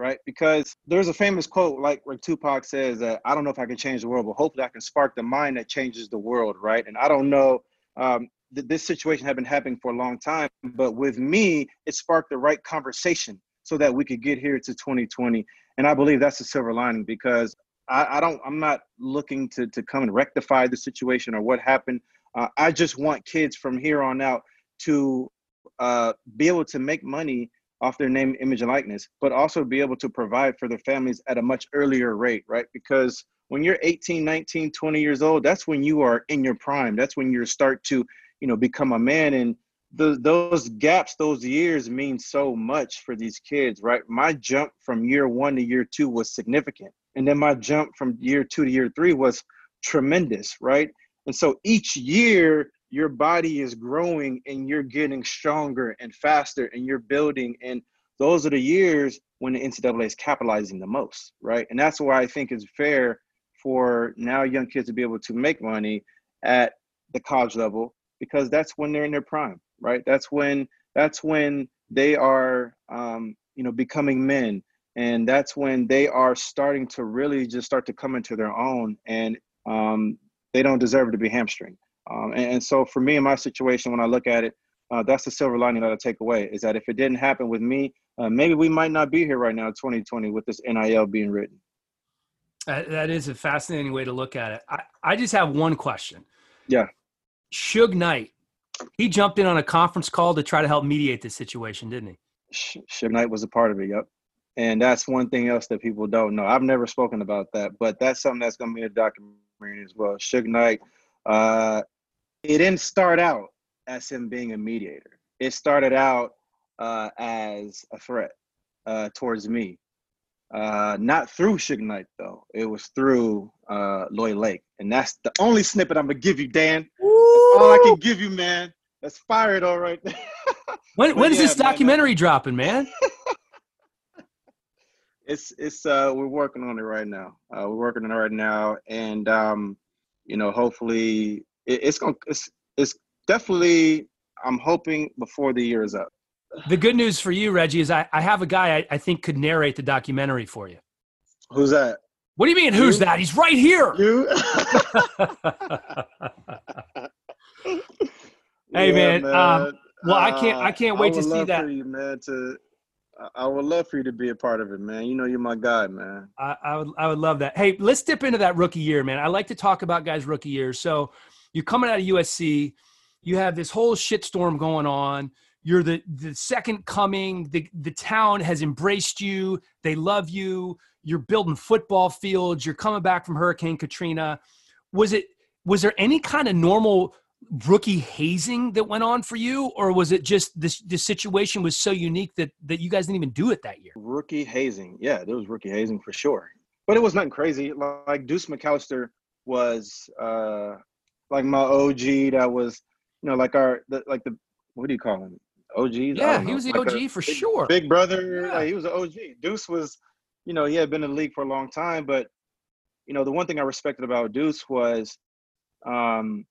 right? Because there's a famous quote, like where Tupac says that I don't know if I can change the world, but hopefully I can spark the mind that changes the world, right? And I don't know um, this situation had been happening for a long time, but with me, it sparked the right conversation so that we could get here to 2020. And I believe that's a silver lining because I, I don't, I'm not looking to to come and rectify the situation or what happened. Uh, I just want kids from here on out to uh, be able to make money off their name, image, and likeness, but also be able to provide for their families at a much earlier rate, right? Because when you're 18, 19, 20 years old, that's when you are in your prime. That's when you start to, you know, become a man. And the, those gaps, those years mean so much for these kids, right? My jump from year one to year two was significant. And then my jump from year two to year three was tremendous, right? And so each year your body is growing and you're getting stronger and faster and you're building. And those are the years when the NCAA is capitalizing the most, right? And that's why I think it's fair for now young kids to be able to make money at the college level because that's when they're in their prime, right? That's when that's when they are, um, you know, becoming men, and that's when they are starting to really just start to come into their own, and um, they don't deserve to be hamstring. Um, and, and, so for me in my situation, when I look at it, uh, that's the silver lining that I take away is that if it didn't happen with me, uh, maybe we might not be here right now 2020 with this NIL being written. that is a fascinating way to look at it. I, I just have one question. Yeah. Suge Knight, he jumped in on a conference call to try to help mediate this situation, didn't he? Suge Knight was a part of it, yep. And that's one thing else that people don't know. I've never spoken about that, but that's something that's going to be a documentary as well. Suge Knight uh, it didn't start out as him being a mediator. It started out uh, as a threat uh, towards me. Uh, not through Suge Knight though. It was through uh, Lloyd Lake, and that's the only snippet I'm gonna give you, Dan. That's all I can give you, man. That's fired all right. [LAUGHS] when when's yeah, this documentary man, dropping, man? [LAUGHS] it's it's uh we're working on it right now. Uh, we're working on it right now, and um, you know, hopefully it, it's going to, it's, it's definitely, I'm hoping before the year is up. The good news for you, Reggie, is I, I have a guy I, I think could narrate the documentary for you. Who's that? What do you mean, who's that? He's right here. You? [LAUGHS] hey, yeah, man. man. Um, well, I can't. I can't wait I to see that. You, man, to I would love for you to be a part of it, man. You know, you're my guy, man. I, I, would, I would love that. Hey, let's dip into that rookie year, man. I like to talk about guys' rookie years. So, you're coming out of USC, you have this whole shitstorm going on. You're the the second coming. The the town has embraced you. They love you. You're building football fields. You're coming back from Hurricane Katrina. Was it was there any kind of normal rookie hazing that went on for you, or was it just this this situation was so unique that that you guys didn't even do it that year? Rookie hazing, yeah, there was rookie hazing for sure, but it was nothing crazy. Like Deuce McAllister was uh like my OG. That was you know like our the, like the what do you call him? OG. Yeah, he was the like OG for big, sure. Big brother. Yeah. Like he was an OG. Deuce was, you know, he had been in the league for a long time, but you know, the one thing I respected about Deuce was um,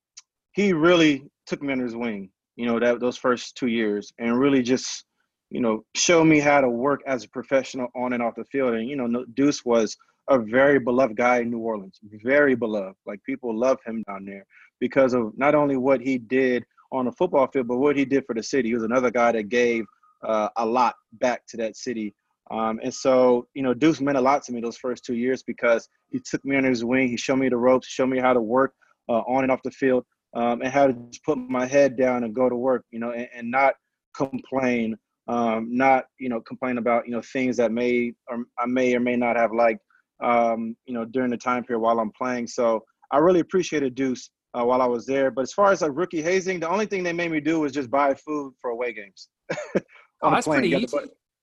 he really took me under his wing. You know, that those first two years, and really just you know showed me how to work as a professional on and off the field. And you know, Deuce was a very beloved guy in New Orleans, very beloved. Like people love him down there because of not only what he did on the football field, but what he did for the city. He was another guy that gave uh, a lot back to that city. Um, and so, you know, Deuce meant a lot to me those first two years because he took me under his wing. He showed me the ropes, showed me how to work uh, on and off the field, um, and how to just put my head down and go to work, you know, and, and not complain, um, not, you know, complain about, you know, things that may or I may or may not have liked, um, you know, during the time period while I'm playing. So I really appreciated Deuce uh, while I was there. But as far as like rookie hazing, the only thing they made me do was just buy food for away games. [LAUGHS] oh, that's pretty easy.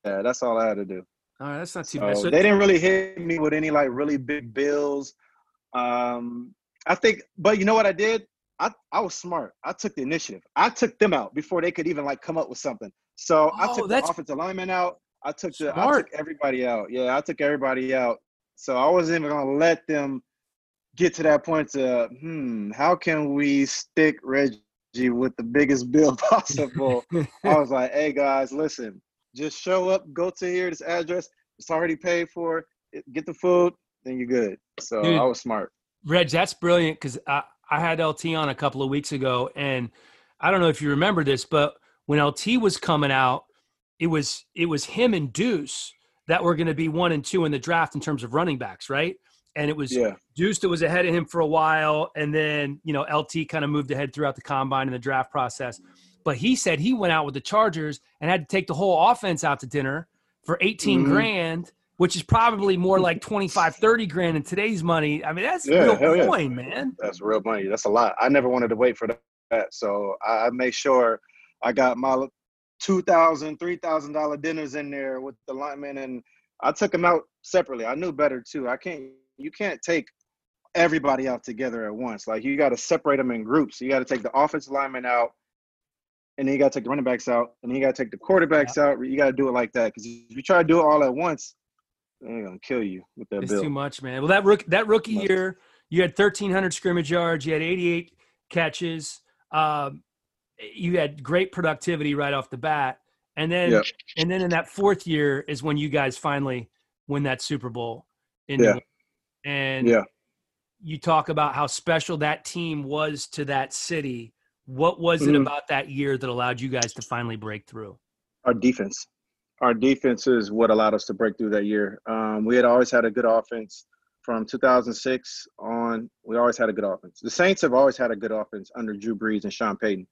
Yeah, that's all I had to do. All right, that's not too so bad. So they didn't really hit me with any like really big bills. Um, I think, but you know what I did? I, I was smart. I took the initiative. I took them out before they could even like come up with something. So Oh, I took the offensive lineman out. I took the I took everybody out. Yeah, I took everybody out. So I wasn't even gonna let them get to that point to hmm, how can we stick Reggie with the biggest [LAUGHS] bill possible? I was like, hey guys, listen, just show up, go to here, this address, it's already paid for, get the food, then you're good. So Dude. I was smart. Reg, that's brilliant because I, I had LT on a couple of weeks ago, and I don't know if you remember this, but when LT was coming out, it was it was him and Deuce that were going to be one and two in the draft in terms of running backs, right? And it was Yeah. Deuce that was ahead of him for a while, and then you know LT kind of moved ahead throughout the combine and the draft process. But he said he went out with the Chargers and had to take the whole offense out to dinner for 18 Mhm. grand, which is probably more like 25, 30 grand in today's money. I mean, that's Yeah, real yeah. man. That's real money. That's a lot. I never wanted to wait for that. So I, I made sure I got my two thousand, three thousand dollar dinners in there with the linemen, and I took them out separately. I knew better too. I can't. You can't take everybody out together at once. Like you got to separate them in groups. You got to take the offensive linemen out, and then you got to take the running backs out, and then you got to take the quarterbacks out. You got to do it like that because if you try to do it all at once, they're gonna kill you with that It's bill. too much, man. Well, that rook that rookie year, you had 1,300 scrimmage yards, you had 88 catches, um, you had great productivity right off the bat, and then Yep. and then in that fourth year is when you guys finally win that Super Bowl. In Yeah. And Yeah. you talk about how special that team was to that city. What was it Mhm. about that year that allowed you guys to finally break through? our defense. Our defense is what allowed us to break through that year. Um, we had always had a good offense from 2006 on. We always had a good offense. The Saints have always had a good offense under Drew Brees and Sean Payton.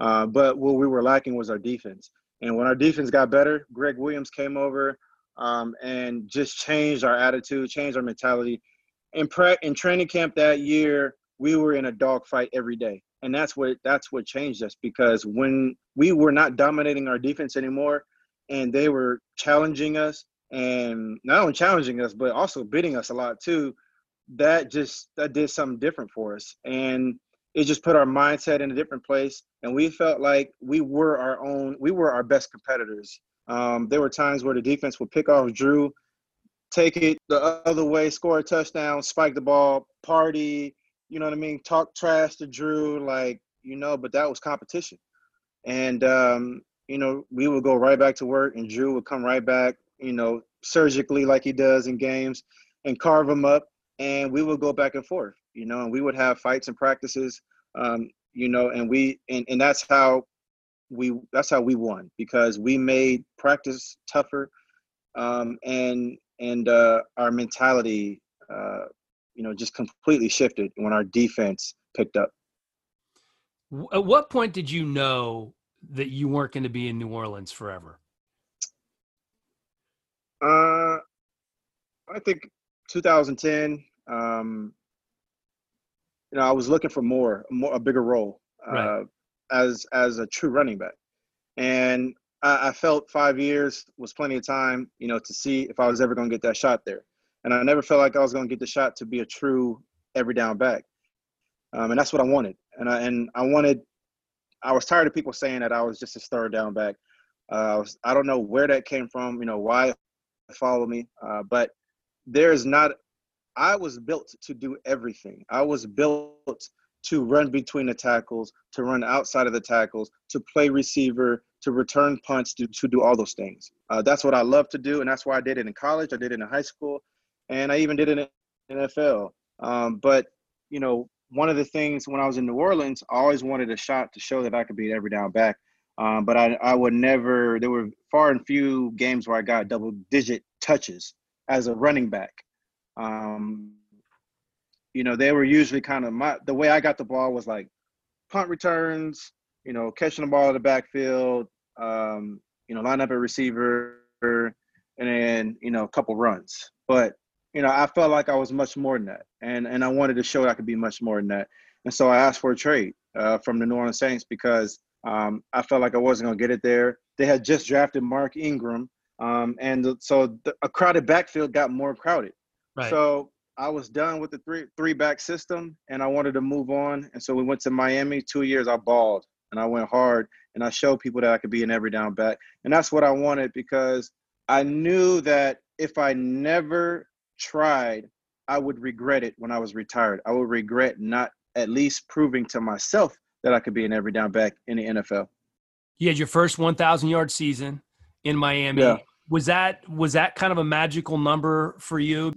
Uh, but what we were lacking was our defense. And when our defense got better, Gregg Williams came over um, and just changed our attitude, changed our mentality. In pre- in training camp that year, we were in a dogfight every day, and that's what that's what changed us because when we were not dominating our defense anymore, and they were challenging us, and not only challenging us but also beating us a lot too. That just that did something different for us, and it just put our mindset in a different place, and we felt like we were our own, we were our best competitors. Um, there were times where the defense would pick off Drew, take it the other way, score a touchdown, spike the ball, party, you know what I mean? Talk trash to Drew, like, you know, but that was competition. And, um, you know, we would go right back to work, and Drew would come right back, you know, surgically like he does in games and carve them up. And we would go back and forth, you know, and we would have fights and practices, um, you know, and we, and, and that's how we, that's how we won because we made practice tougher um, and and uh, our mentality, uh, you know, just completely shifted when our defense picked up. At what point did you know that you weren't going to be in New Orleans forever? Uh, I think 2010. Um, you know, I was looking for more, more a bigger role uh, Right. as as a true running back, and I, I felt five years was plenty of time, you know, to see if I was ever going to get that shot there. And I never felt like I was going to get the shot to be a true every down back, um, and that's what I wanted. And I and I wanted. I was tired of people saying that I was just a third down back. Uh, I, was, I don't know where that came from, you know, why follow me. Uh, but there is not I was built to do everything. I was built to run between the tackles, to run outside of the tackles, to play receiver, to return punts, to, to do all those things. Uh, that's what I love to do, and that's why I did it in college. I did it in high school, and I even did it in NFL. Um, but you know, one of the things when I was in New Orleans, I always wanted a shot to show that I could beat every down back. Um, but I, I would never. There were far and few games where I got double digit touches as a running back. Um, you know, they were usually kind of my the way I got the ball was like punt returns, you know, catching the ball in the backfield, um, you know, line up a receiver, and then you know a couple runs. But you know, I felt like I was much more than that, and and I wanted to show I could be much more than that. And so I asked for a trade uh, from the New Orleans Saints because um, I felt like I wasn't going to get it there. They had just drafted Mark Ingram, um, and so the, a crowded backfield got more crowded. Right. So I was done with the three three back system, and I wanted to move on. And so we went to Miami. Two years, I balled, and I went hard, and I showed people that I could be an every down back, and that's what I wanted because I knew that if I never tried, I would regret it when I was retired. I would regret not at least proving to myself that I could be an every down back in the NFL. You had your first 1,000 yard season in Miami. Yeah. Was that was that kind of a magical number for you?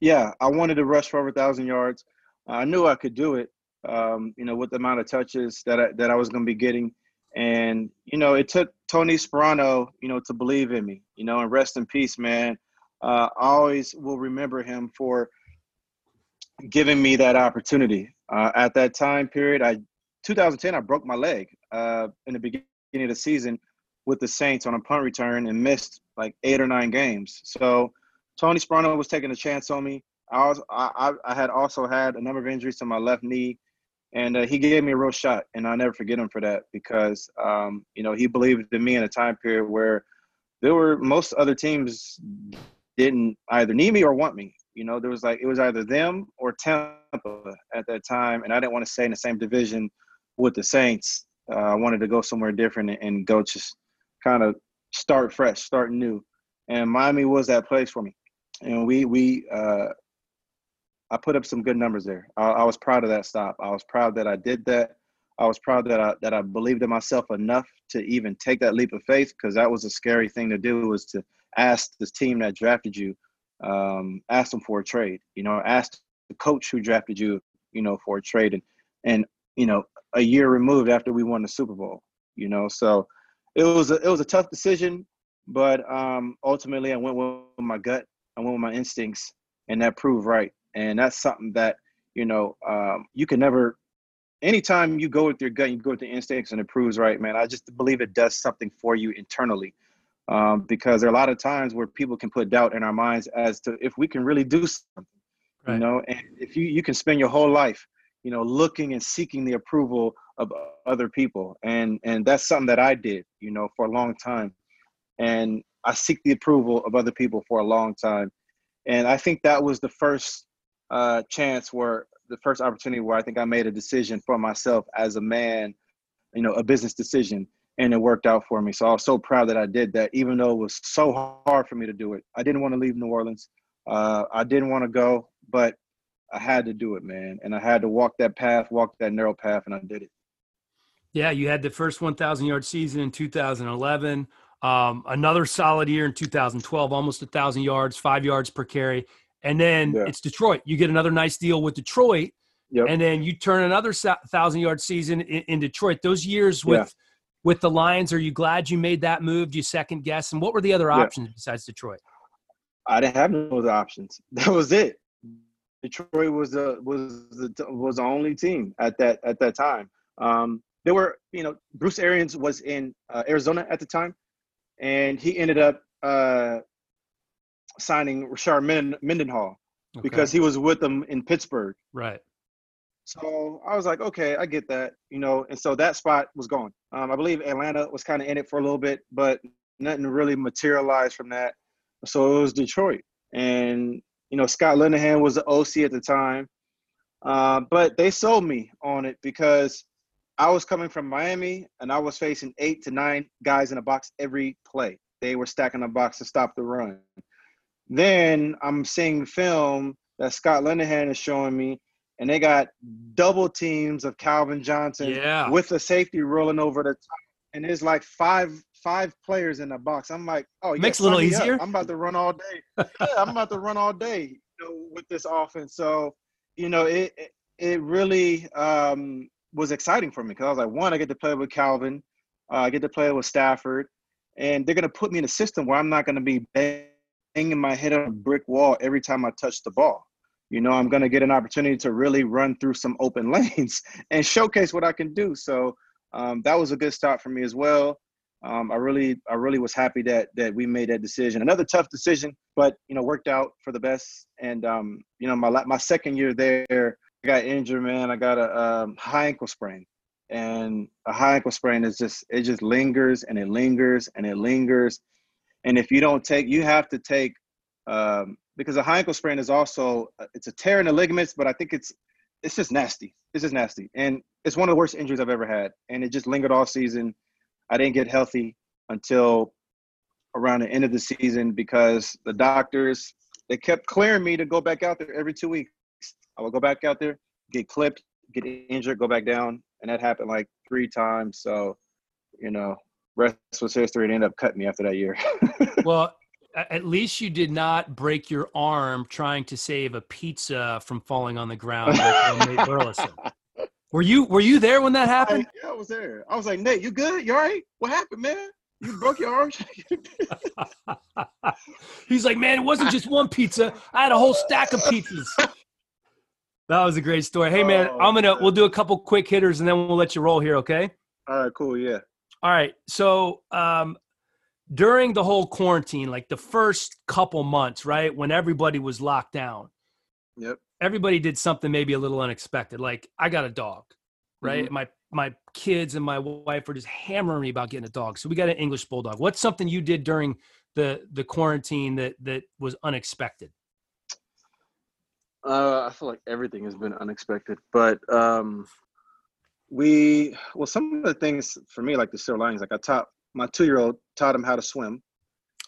Yeah, I wanted to rush for over 1,000 yards. I knew I could do it. Um, you know, with the amount of touches that I, that I was going to be getting, and you know, it took Tony Sparano, you know, to believe in me. You know, and rest in peace, man. Uh, I always will remember him for giving me that opportunity. Uh, at that time period, I 2010, I broke my leg uh, in the beginning of the season with the Saints on a punt return and missed like eight or nine games. So Tony Sparano was taking a chance on me. I was I, I had also had a number of injuries to my left knee, and uh, he gave me a real shot, and I'll never forget him for that because um, you know he believed in me in a time period where there were most other teams didn't either need me or want me. You know, there was like it was either them or Tampa at that time, and I didn't want to stay in the same division with the Saints. Uh, I wanted to go somewhere different and, go just kind of start fresh, start new. And Miami was that place for me. And we we uh, I put up some good numbers there. I, I was proud of that stop. I was proud that I did that. I was proud that I that I believed in myself enough to even take that leap of faith because that was a scary thing to do was to ask this team that drafted you, um, ask them for a trade. You know, ask the coach who drafted you, you know, for a trade, and and you know, a year removed after we won the Super Bowl. You know, so it was a, it was a tough decision, but um, ultimately I went with my gut. I went with my instincts, and that proved right. And that's something that you know um, you can never. Anytime you go with your gut, you go with the instincts, and it proves right, man. I just believe it does something for you internally um, because there are a lot of times where people can put doubt in our minds as to if we can really do something, right. you know. And if you you can spend your whole life, you know, looking and seeking the approval of other people, and and that's something that I did, you know, for a long time, and I seek the approval of other people for a long time, and I think that was the first uh, chance where the first opportunity where I think I made a decision for myself as a man, you know, a business decision and it worked out for me. So I was so proud that I did that, even though it was so hard for me to do it. I didn't want to leave New Orleans. Uh, I didn't want to go, but I had to do it, man. And I had to walk that path, walk that narrow path, and I did it. Yeah, you had the first 1,000 yard season in 2011. Um, another solid year in 2012, almost a thousand yards, five yards per carry, and then yeah. it's Detroit. You get another nice deal with Detroit, yep. and then you turn another thousand yard season in, in, Detroit. Those years with yeah with the Lions. Are you glad you made that move? Do you second guess? And what were the other options yeah. besides Detroit? I didn't have no other options. [LAUGHS] That was it. Detroit was the was the was the only team at that at that time. Um, there were you know Bruce Arians was in uh, Arizona at the time, and he ended up uh, signing Rashard Minden, Mendenhall okay. because he was with them in Pittsburgh. Right. So I was like, okay, I get that, you know. And so that spot was gone. Um, I believe Atlanta was kind of in it for a little bit, but nothing really materialized from that. So it was Detroit, and you know Scott Linehan was the OC at the time, uh, but they sold me on it because I was coming from Miami and I was facing eight to nine guys in a box every play. They were stacking a box to stop the run. Then I'm seeing film that Scott Linehan is showing me, and they got double teams of Calvin Johnson Yeah. with a safety rolling over the top, and there's like five five players in the box. I'm like, oh, yeah, Makes it a little me up. easier. I'm about to run all day. yeah, I'm about to run all day you know, with this offense. So, you know, it it- really um, was exciting for me because I was like, one, I get to play with Calvin, uh, I get to play with Stafford, and they're gonna put me in a system where I'm not gonna be banging my head on a brick wall every time I touch the ball. You know, I'm gonna get an opportunity to really run through some open [LAUGHS] lanes and showcase what I can do. So um, that was a good start for me as well. Um, I really, I really was happy that that we made that decision. Another tough decision, but you know, worked out for the best. And um, you know, my my second year there, I got injured, man. I got a um, high ankle sprain, and a high ankle sprain is just it just lingers and it lingers and it lingers. And if you don't take, you have to take um, because a high ankle sprain is also it's a tear in the ligaments, but I think it's it's just nasty. It's just nasty, and it's one of the worst injuries I've ever had. And it just lingered all season. I didn't get healthy until around the end of the season because the doctors they kept clearing me to go back out there every two weeks. I would go back out there, get clipped, get injured, go back down, and that happened like three times. So, you know, rest was history. It ended up cutting me after that year. [LAUGHS] Well, at least you did not break your arm trying to save a pizza from falling on the ground. Like [LAUGHS] Burleson. Were you were you there when that happened? yeah, I was there. I was like, Nate, you good? You all right? What happened, man? You broke your arm? [LAUGHS] He's like, man, it wasn't just one pizza. I had a whole stack of pizzas. That was a great story. Hey, man, Oh, I'm gonna man. we'll do a couple quick hitters and then we'll let you roll here, okay? all right, cool. Yeah. All right. So um, during the whole quarantine, like the first couple months, right, when everybody was locked down, Yep. everybody did something maybe a little unexpected. Like I got a dog, right? My my kids and my wife were just hammering me about getting a dog. So we got an English bulldog. What's something you did during the the quarantine that that was unexpected? Uh, I feel like everything has been unexpected, but um, we well, some of the things for me, like the silver linings, like I taught my two-year-old taught him how to swim.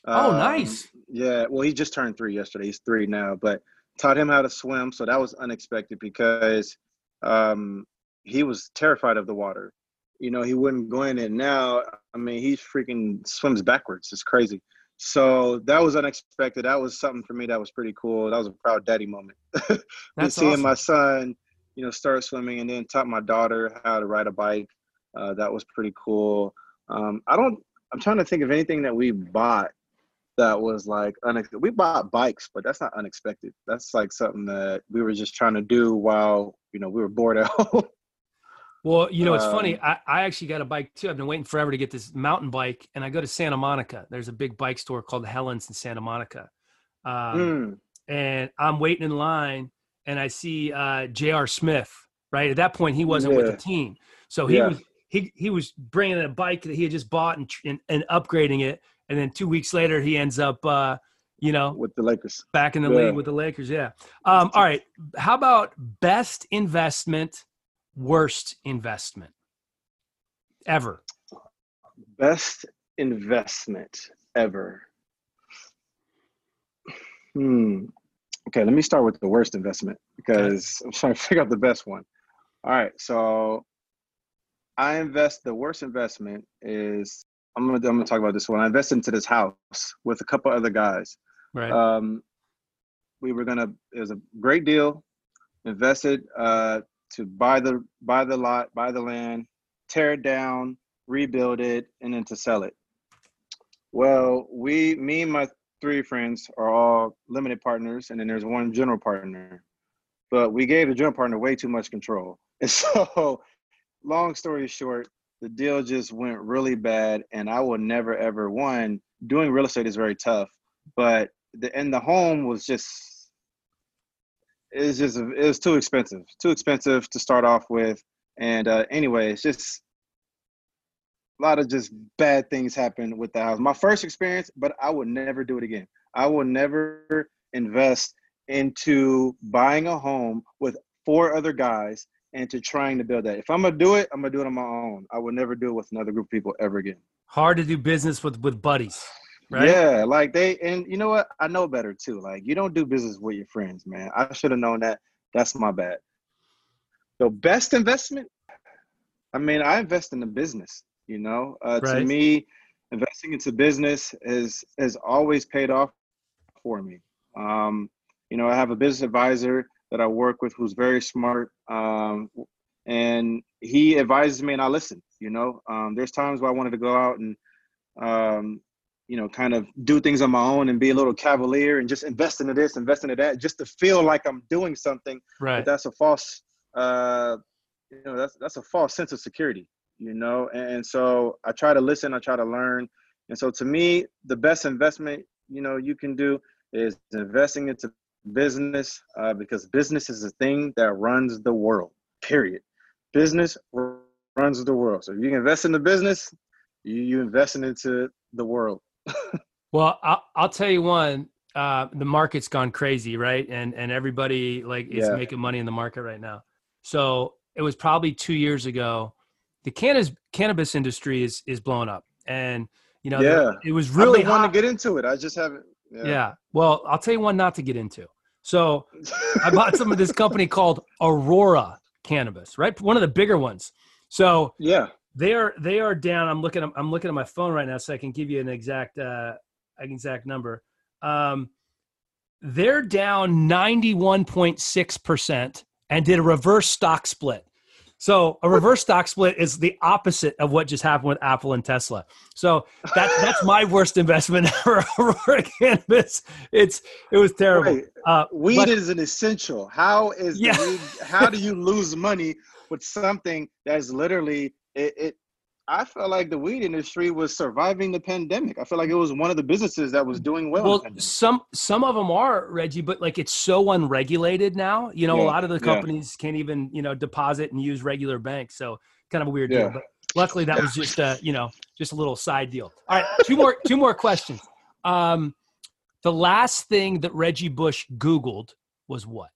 Oh, Um, nice. Yeah, well, he just turned three yesterday. He's three now, but taught him how to swim. So that was unexpected because um, he was terrified of the water. You know, he wouldn't go in it. Now, I mean, he freaking swims backwards. It's crazy. So that was unexpected. That was something for me that was pretty cool. That was a proud daddy moment. [LAUGHS] That's seeing awesome. my son, you know, start swimming and then taught my daughter how to ride a bike. Uh, that was pretty cool. Um, I don't. I'm trying to think of anything that we bought that was like unexpected. We bought bikes, but that's not unexpected. That's like something that we were just trying to do while you know we were bored at [LAUGHS] home. Well, you know, it's funny. Um, I, I actually got a bike too. I've been waiting forever to get this mountain bike, and I go to Santa Monica. There's a big bike store called Helen's in Santa Monica, um, Mm, and I'm waiting in line, and I see uh, J.R. Smith. Right at that point, he wasn't with the team, so he Yeah. was he he was bringing a bike that he had just bought and, and and upgrading it, and then two weeks later, he ends up, uh, you know, with the Lakers. back in the Yeah. league with the Lakers. Yeah. Um, all right. How about best investment, worst investment ever? Best investment ever. Hmm. Okay, let me start with the worst investment because I'm trying to [LAUGHS] figure out the best one. All right, so I invest. The worst investment is I'm gonna I'm gonna talk about this one. I invested into this house with a couple other guys. Right. Um, we were gonna. It was a great deal. Invested uh, to buy the buy the lot, buy the land, tear it down, rebuild it, and then to sell it. Well, we, me and my three friends are all limited partners, and then there's one general partner. But we gave the general partner way too much control, [LAUGHS] and so, long story short, the deal just went really bad, and I will never ever one doing real estate is very tough, but the and the home was just it's just it was too expensive, too expensive to start off with, and uh, anyway, it's just a lot of just bad things happened with the house. My first experience, but I would never do it again. I will never invest into buying a home with four other guys and to trying to build that. If I'm gonna do it, I'm gonna do it on my own. I would never do it with another group of people ever again. Hard to do business with with buddies. right? Yeah, like they and you know what? I know better too. Like you don't do business with your friends, man. I should have known that. That's my bad. The best investment. I mean, I invest in the business. You know, uh, to me, investing into business is has always paid off for me. Um, you know, I have a business advisor that I work with who's very smart, um, and he advises me, and I listen. You know, um, there's times where I wanted to go out and um, you know, kind of do things on my own and be a little cavalier and just invest into this, invest into that, just to feel like I'm doing something. But Right. that's a false, uh, you know, that's that's a false sense of security, you know. And, so I try to listen, I try to learn, and so to me, the best investment, you know, you can do is investing into business uh, because business is the thing that runs the world. Period. Business r- runs the world. So if you invest in the business, you you investing into the world. [LAUGHS] Well, I'll, I'll tell you one. Uh, the market's gone crazy, right? And and everybody like is Yeah. making money in the market right now. So it was probably two years ago. The cannabis cannabis industry is is blowing up, and you know, Yeah. it was really I've hot. to get into it. I just haven't. yeah. Well, I'll tell you one not to get into. So I bought some of this [LAUGHS] company called Aurora Cannabis, right? One of the bigger ones. So yeah. they are they are down. I'm looking. I'm looking at my phone right now, so I can give you an exact uh, an exact number. Um, they're down 91.6 percent and did a reverse stock split. So a reverse stock split is the opposite of what just happened with Apple and Tesla. So that that's my [LAUGHS] worst investment ever. [LAUGHS] Aurora Cannabis. It's it was terrible. Uh, weed but- is an essential. How is Yeah. weed, how do you lose money with something that's literally it, it I felt like the weed industry was surviving the pandemic. I feel like it was one of the businesses that was doing well. Well, some some of them are Reggie, but like it's so unregulated now. You know, a lot of the yeah. companies can't even you know deposit and use regular banks. So kind of a weird deal. But luckily, that was just a you know just a little side deal. All right, two more two more questions. Um, the last thing that Reggie Bush Googled was what?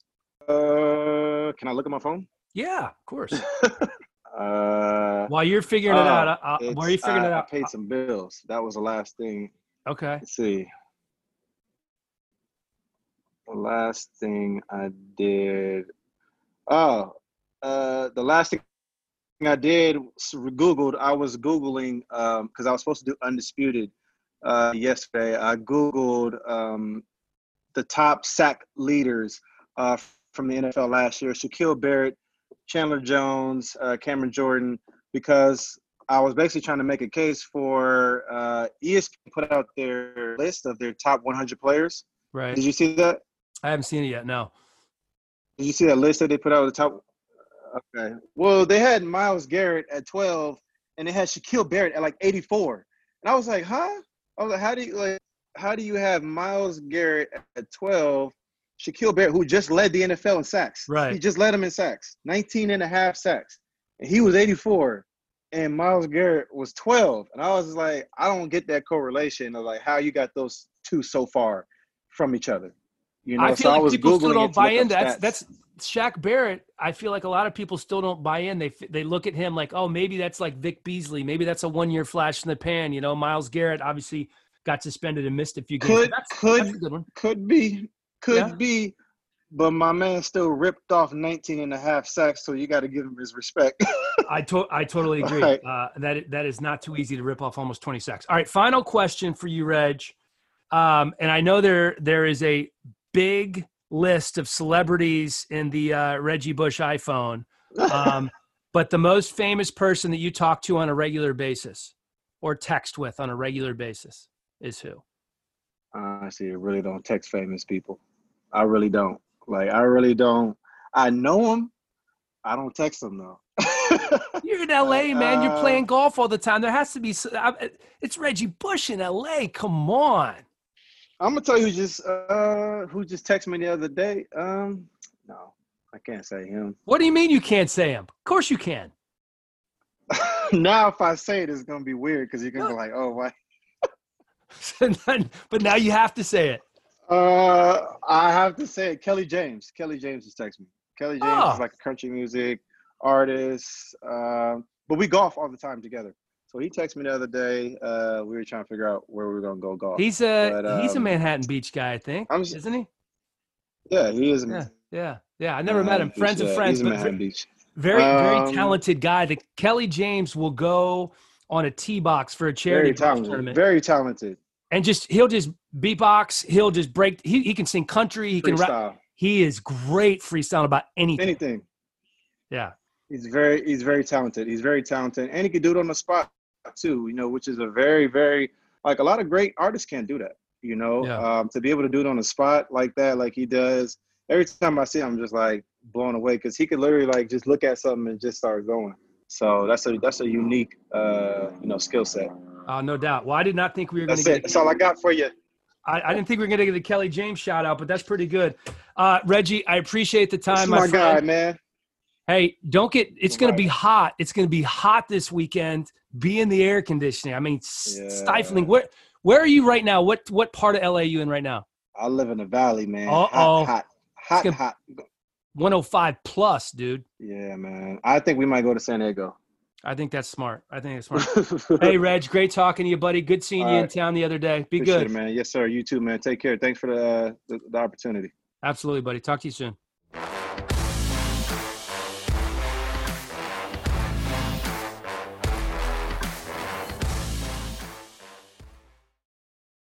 Uh, can I look at my phone? Yeah, of course. [LAUGHS] Uh, While you're figuring it uh, out, I, I, while you're figuring I, it I paid some bills. That was the last thing. okay. Let's see. The last thing I did. Oh, uh, the last thing I did Googled. I was Googling because I was supposed to do Undisputed uh, yesterday. I Googled um, the top sack leaders uh, from the NFL last year Shaquil Barrett, Chandler Jones, uh, Cameron Jordan, because I was basically trying to make a case for uh, ESPN put out their list of their top 100 players. Right. Did you see that? I haven't seen it yet. No. Did you see that list that they put out the top? Okay. Well, they had Myles Garrett at 12, and they had Shaquil Barrett at like 84, and I was like, huh? I was like, how do you like? How do you have Myles Garrett at 12? Shaquil Barrett, who just led the NFL in sacks. Right. He just led him in sacks, 19 and a half sacks. And he was 84, and Myles Garrett was 12. And I was like, I don't get that correlation of like how you got those two so far from each other. You know, I so feel I like was people Googling it don't buy in. That's stats. that's Shaq Barrett. I feel like a lot of people still don't buy in. They they look at him like, oh, maybe that's like Vic Beasley. Maybe that's a one year flash in the pan. You know, Myles Garrett obviously got suspended and missed a few games. Could- that's, could- that's a good one. could be, could Yeah. be, but my man still ripped off 19 and a half sacks, so you got to give him his respect. [LAUGHS] I to- I totally agree. Right. Uh, that that is not too easy to rip off almost twenty sacks. All right, final question for you, Reg. Um, and I know there there is a big list of celebrities in the uh, Reggie Bush iPhone. Um, [LAUGHS] but the most famous person that you talk to on a regular basis or text with on a regular basis is who? Honestly, I really don't text famous people. I really don't. Like, I really don't. I know him. I don't text him though. [LAUGHS] You're in LA, man. You're Uh, playing golf all the time. There has to be. It's Reggie Bush in LA. Come on. I'm gonna tell you who just uh who just texted me the other day. Um, no, I can't say him. What do you mean you can't say him? Of course you can. [LAUGHS] now, if I say it, it's gonna be weird because you're gonna be like, oh, why? [LAUGHS] but now you have to say it. Uh, I have to say. Kelly James. Kelly James just texted me. Kelly James Oh. is like a country music artist. Um, but we golf all the time together. So he texted me the other day. Uh, we were trying to figure out where we were gonna go golf. He's a But, he's a um, Manhattan Beach guy, I think, I'm- isn't he? yeah, he is. Yeah, yeah, yeah. I never met him. Beach, Friends of yeah, friends, in but Manhattan Beach. very very Um, talented guy. The Kelly James will go on a tee box for a charity Very talented. tournament, Very talented. And just he'll just beatbox. He'll just break. He he can sing country. He can rap. He is great freestyle about anything. Anything. Yeah. He's very he's very talented. He's very talented, and he can do it on the spot too. You know, which is a very very like a lot of great artists can't do that. You know, Yeah. um, to be able to do it on the spot like that, like he does. Every time I see him, I'm just like blown away because he could literally like just look at something and just start going. So that's a that's a unique uh, you know skill set. Uh, no doubt. Well, I did not think we were going to get. That's all I got for you. I, I didn't think we were going to get the Kelly James shout out, but that's pretty good. Uh, Reggie, I appreciate the This time, is my, my guy, man. Hey, don't get. It's going to be hot. It's going to be hot this weekend. Be in the air conditioning. I mean, Yeah. stifling. Where Where are you right now? What What part of LA are you in right now? I live in the valley, man. Uh-oh. Hot, hot, hot, gonna- hot. 105 plus, dude. Yeah, man. I think we might go to San Diego. I think that's smart. I think it's smart. [LAUGHS] hey, Reg, great talking to you, buddy. Good seeing you All in town the other day. Be Appreciate good. it, man. Yes, sir. You too, man. Take care. Thanks for the, uh, the, the opportunity. Absolutely, buddy. Talk to you soon.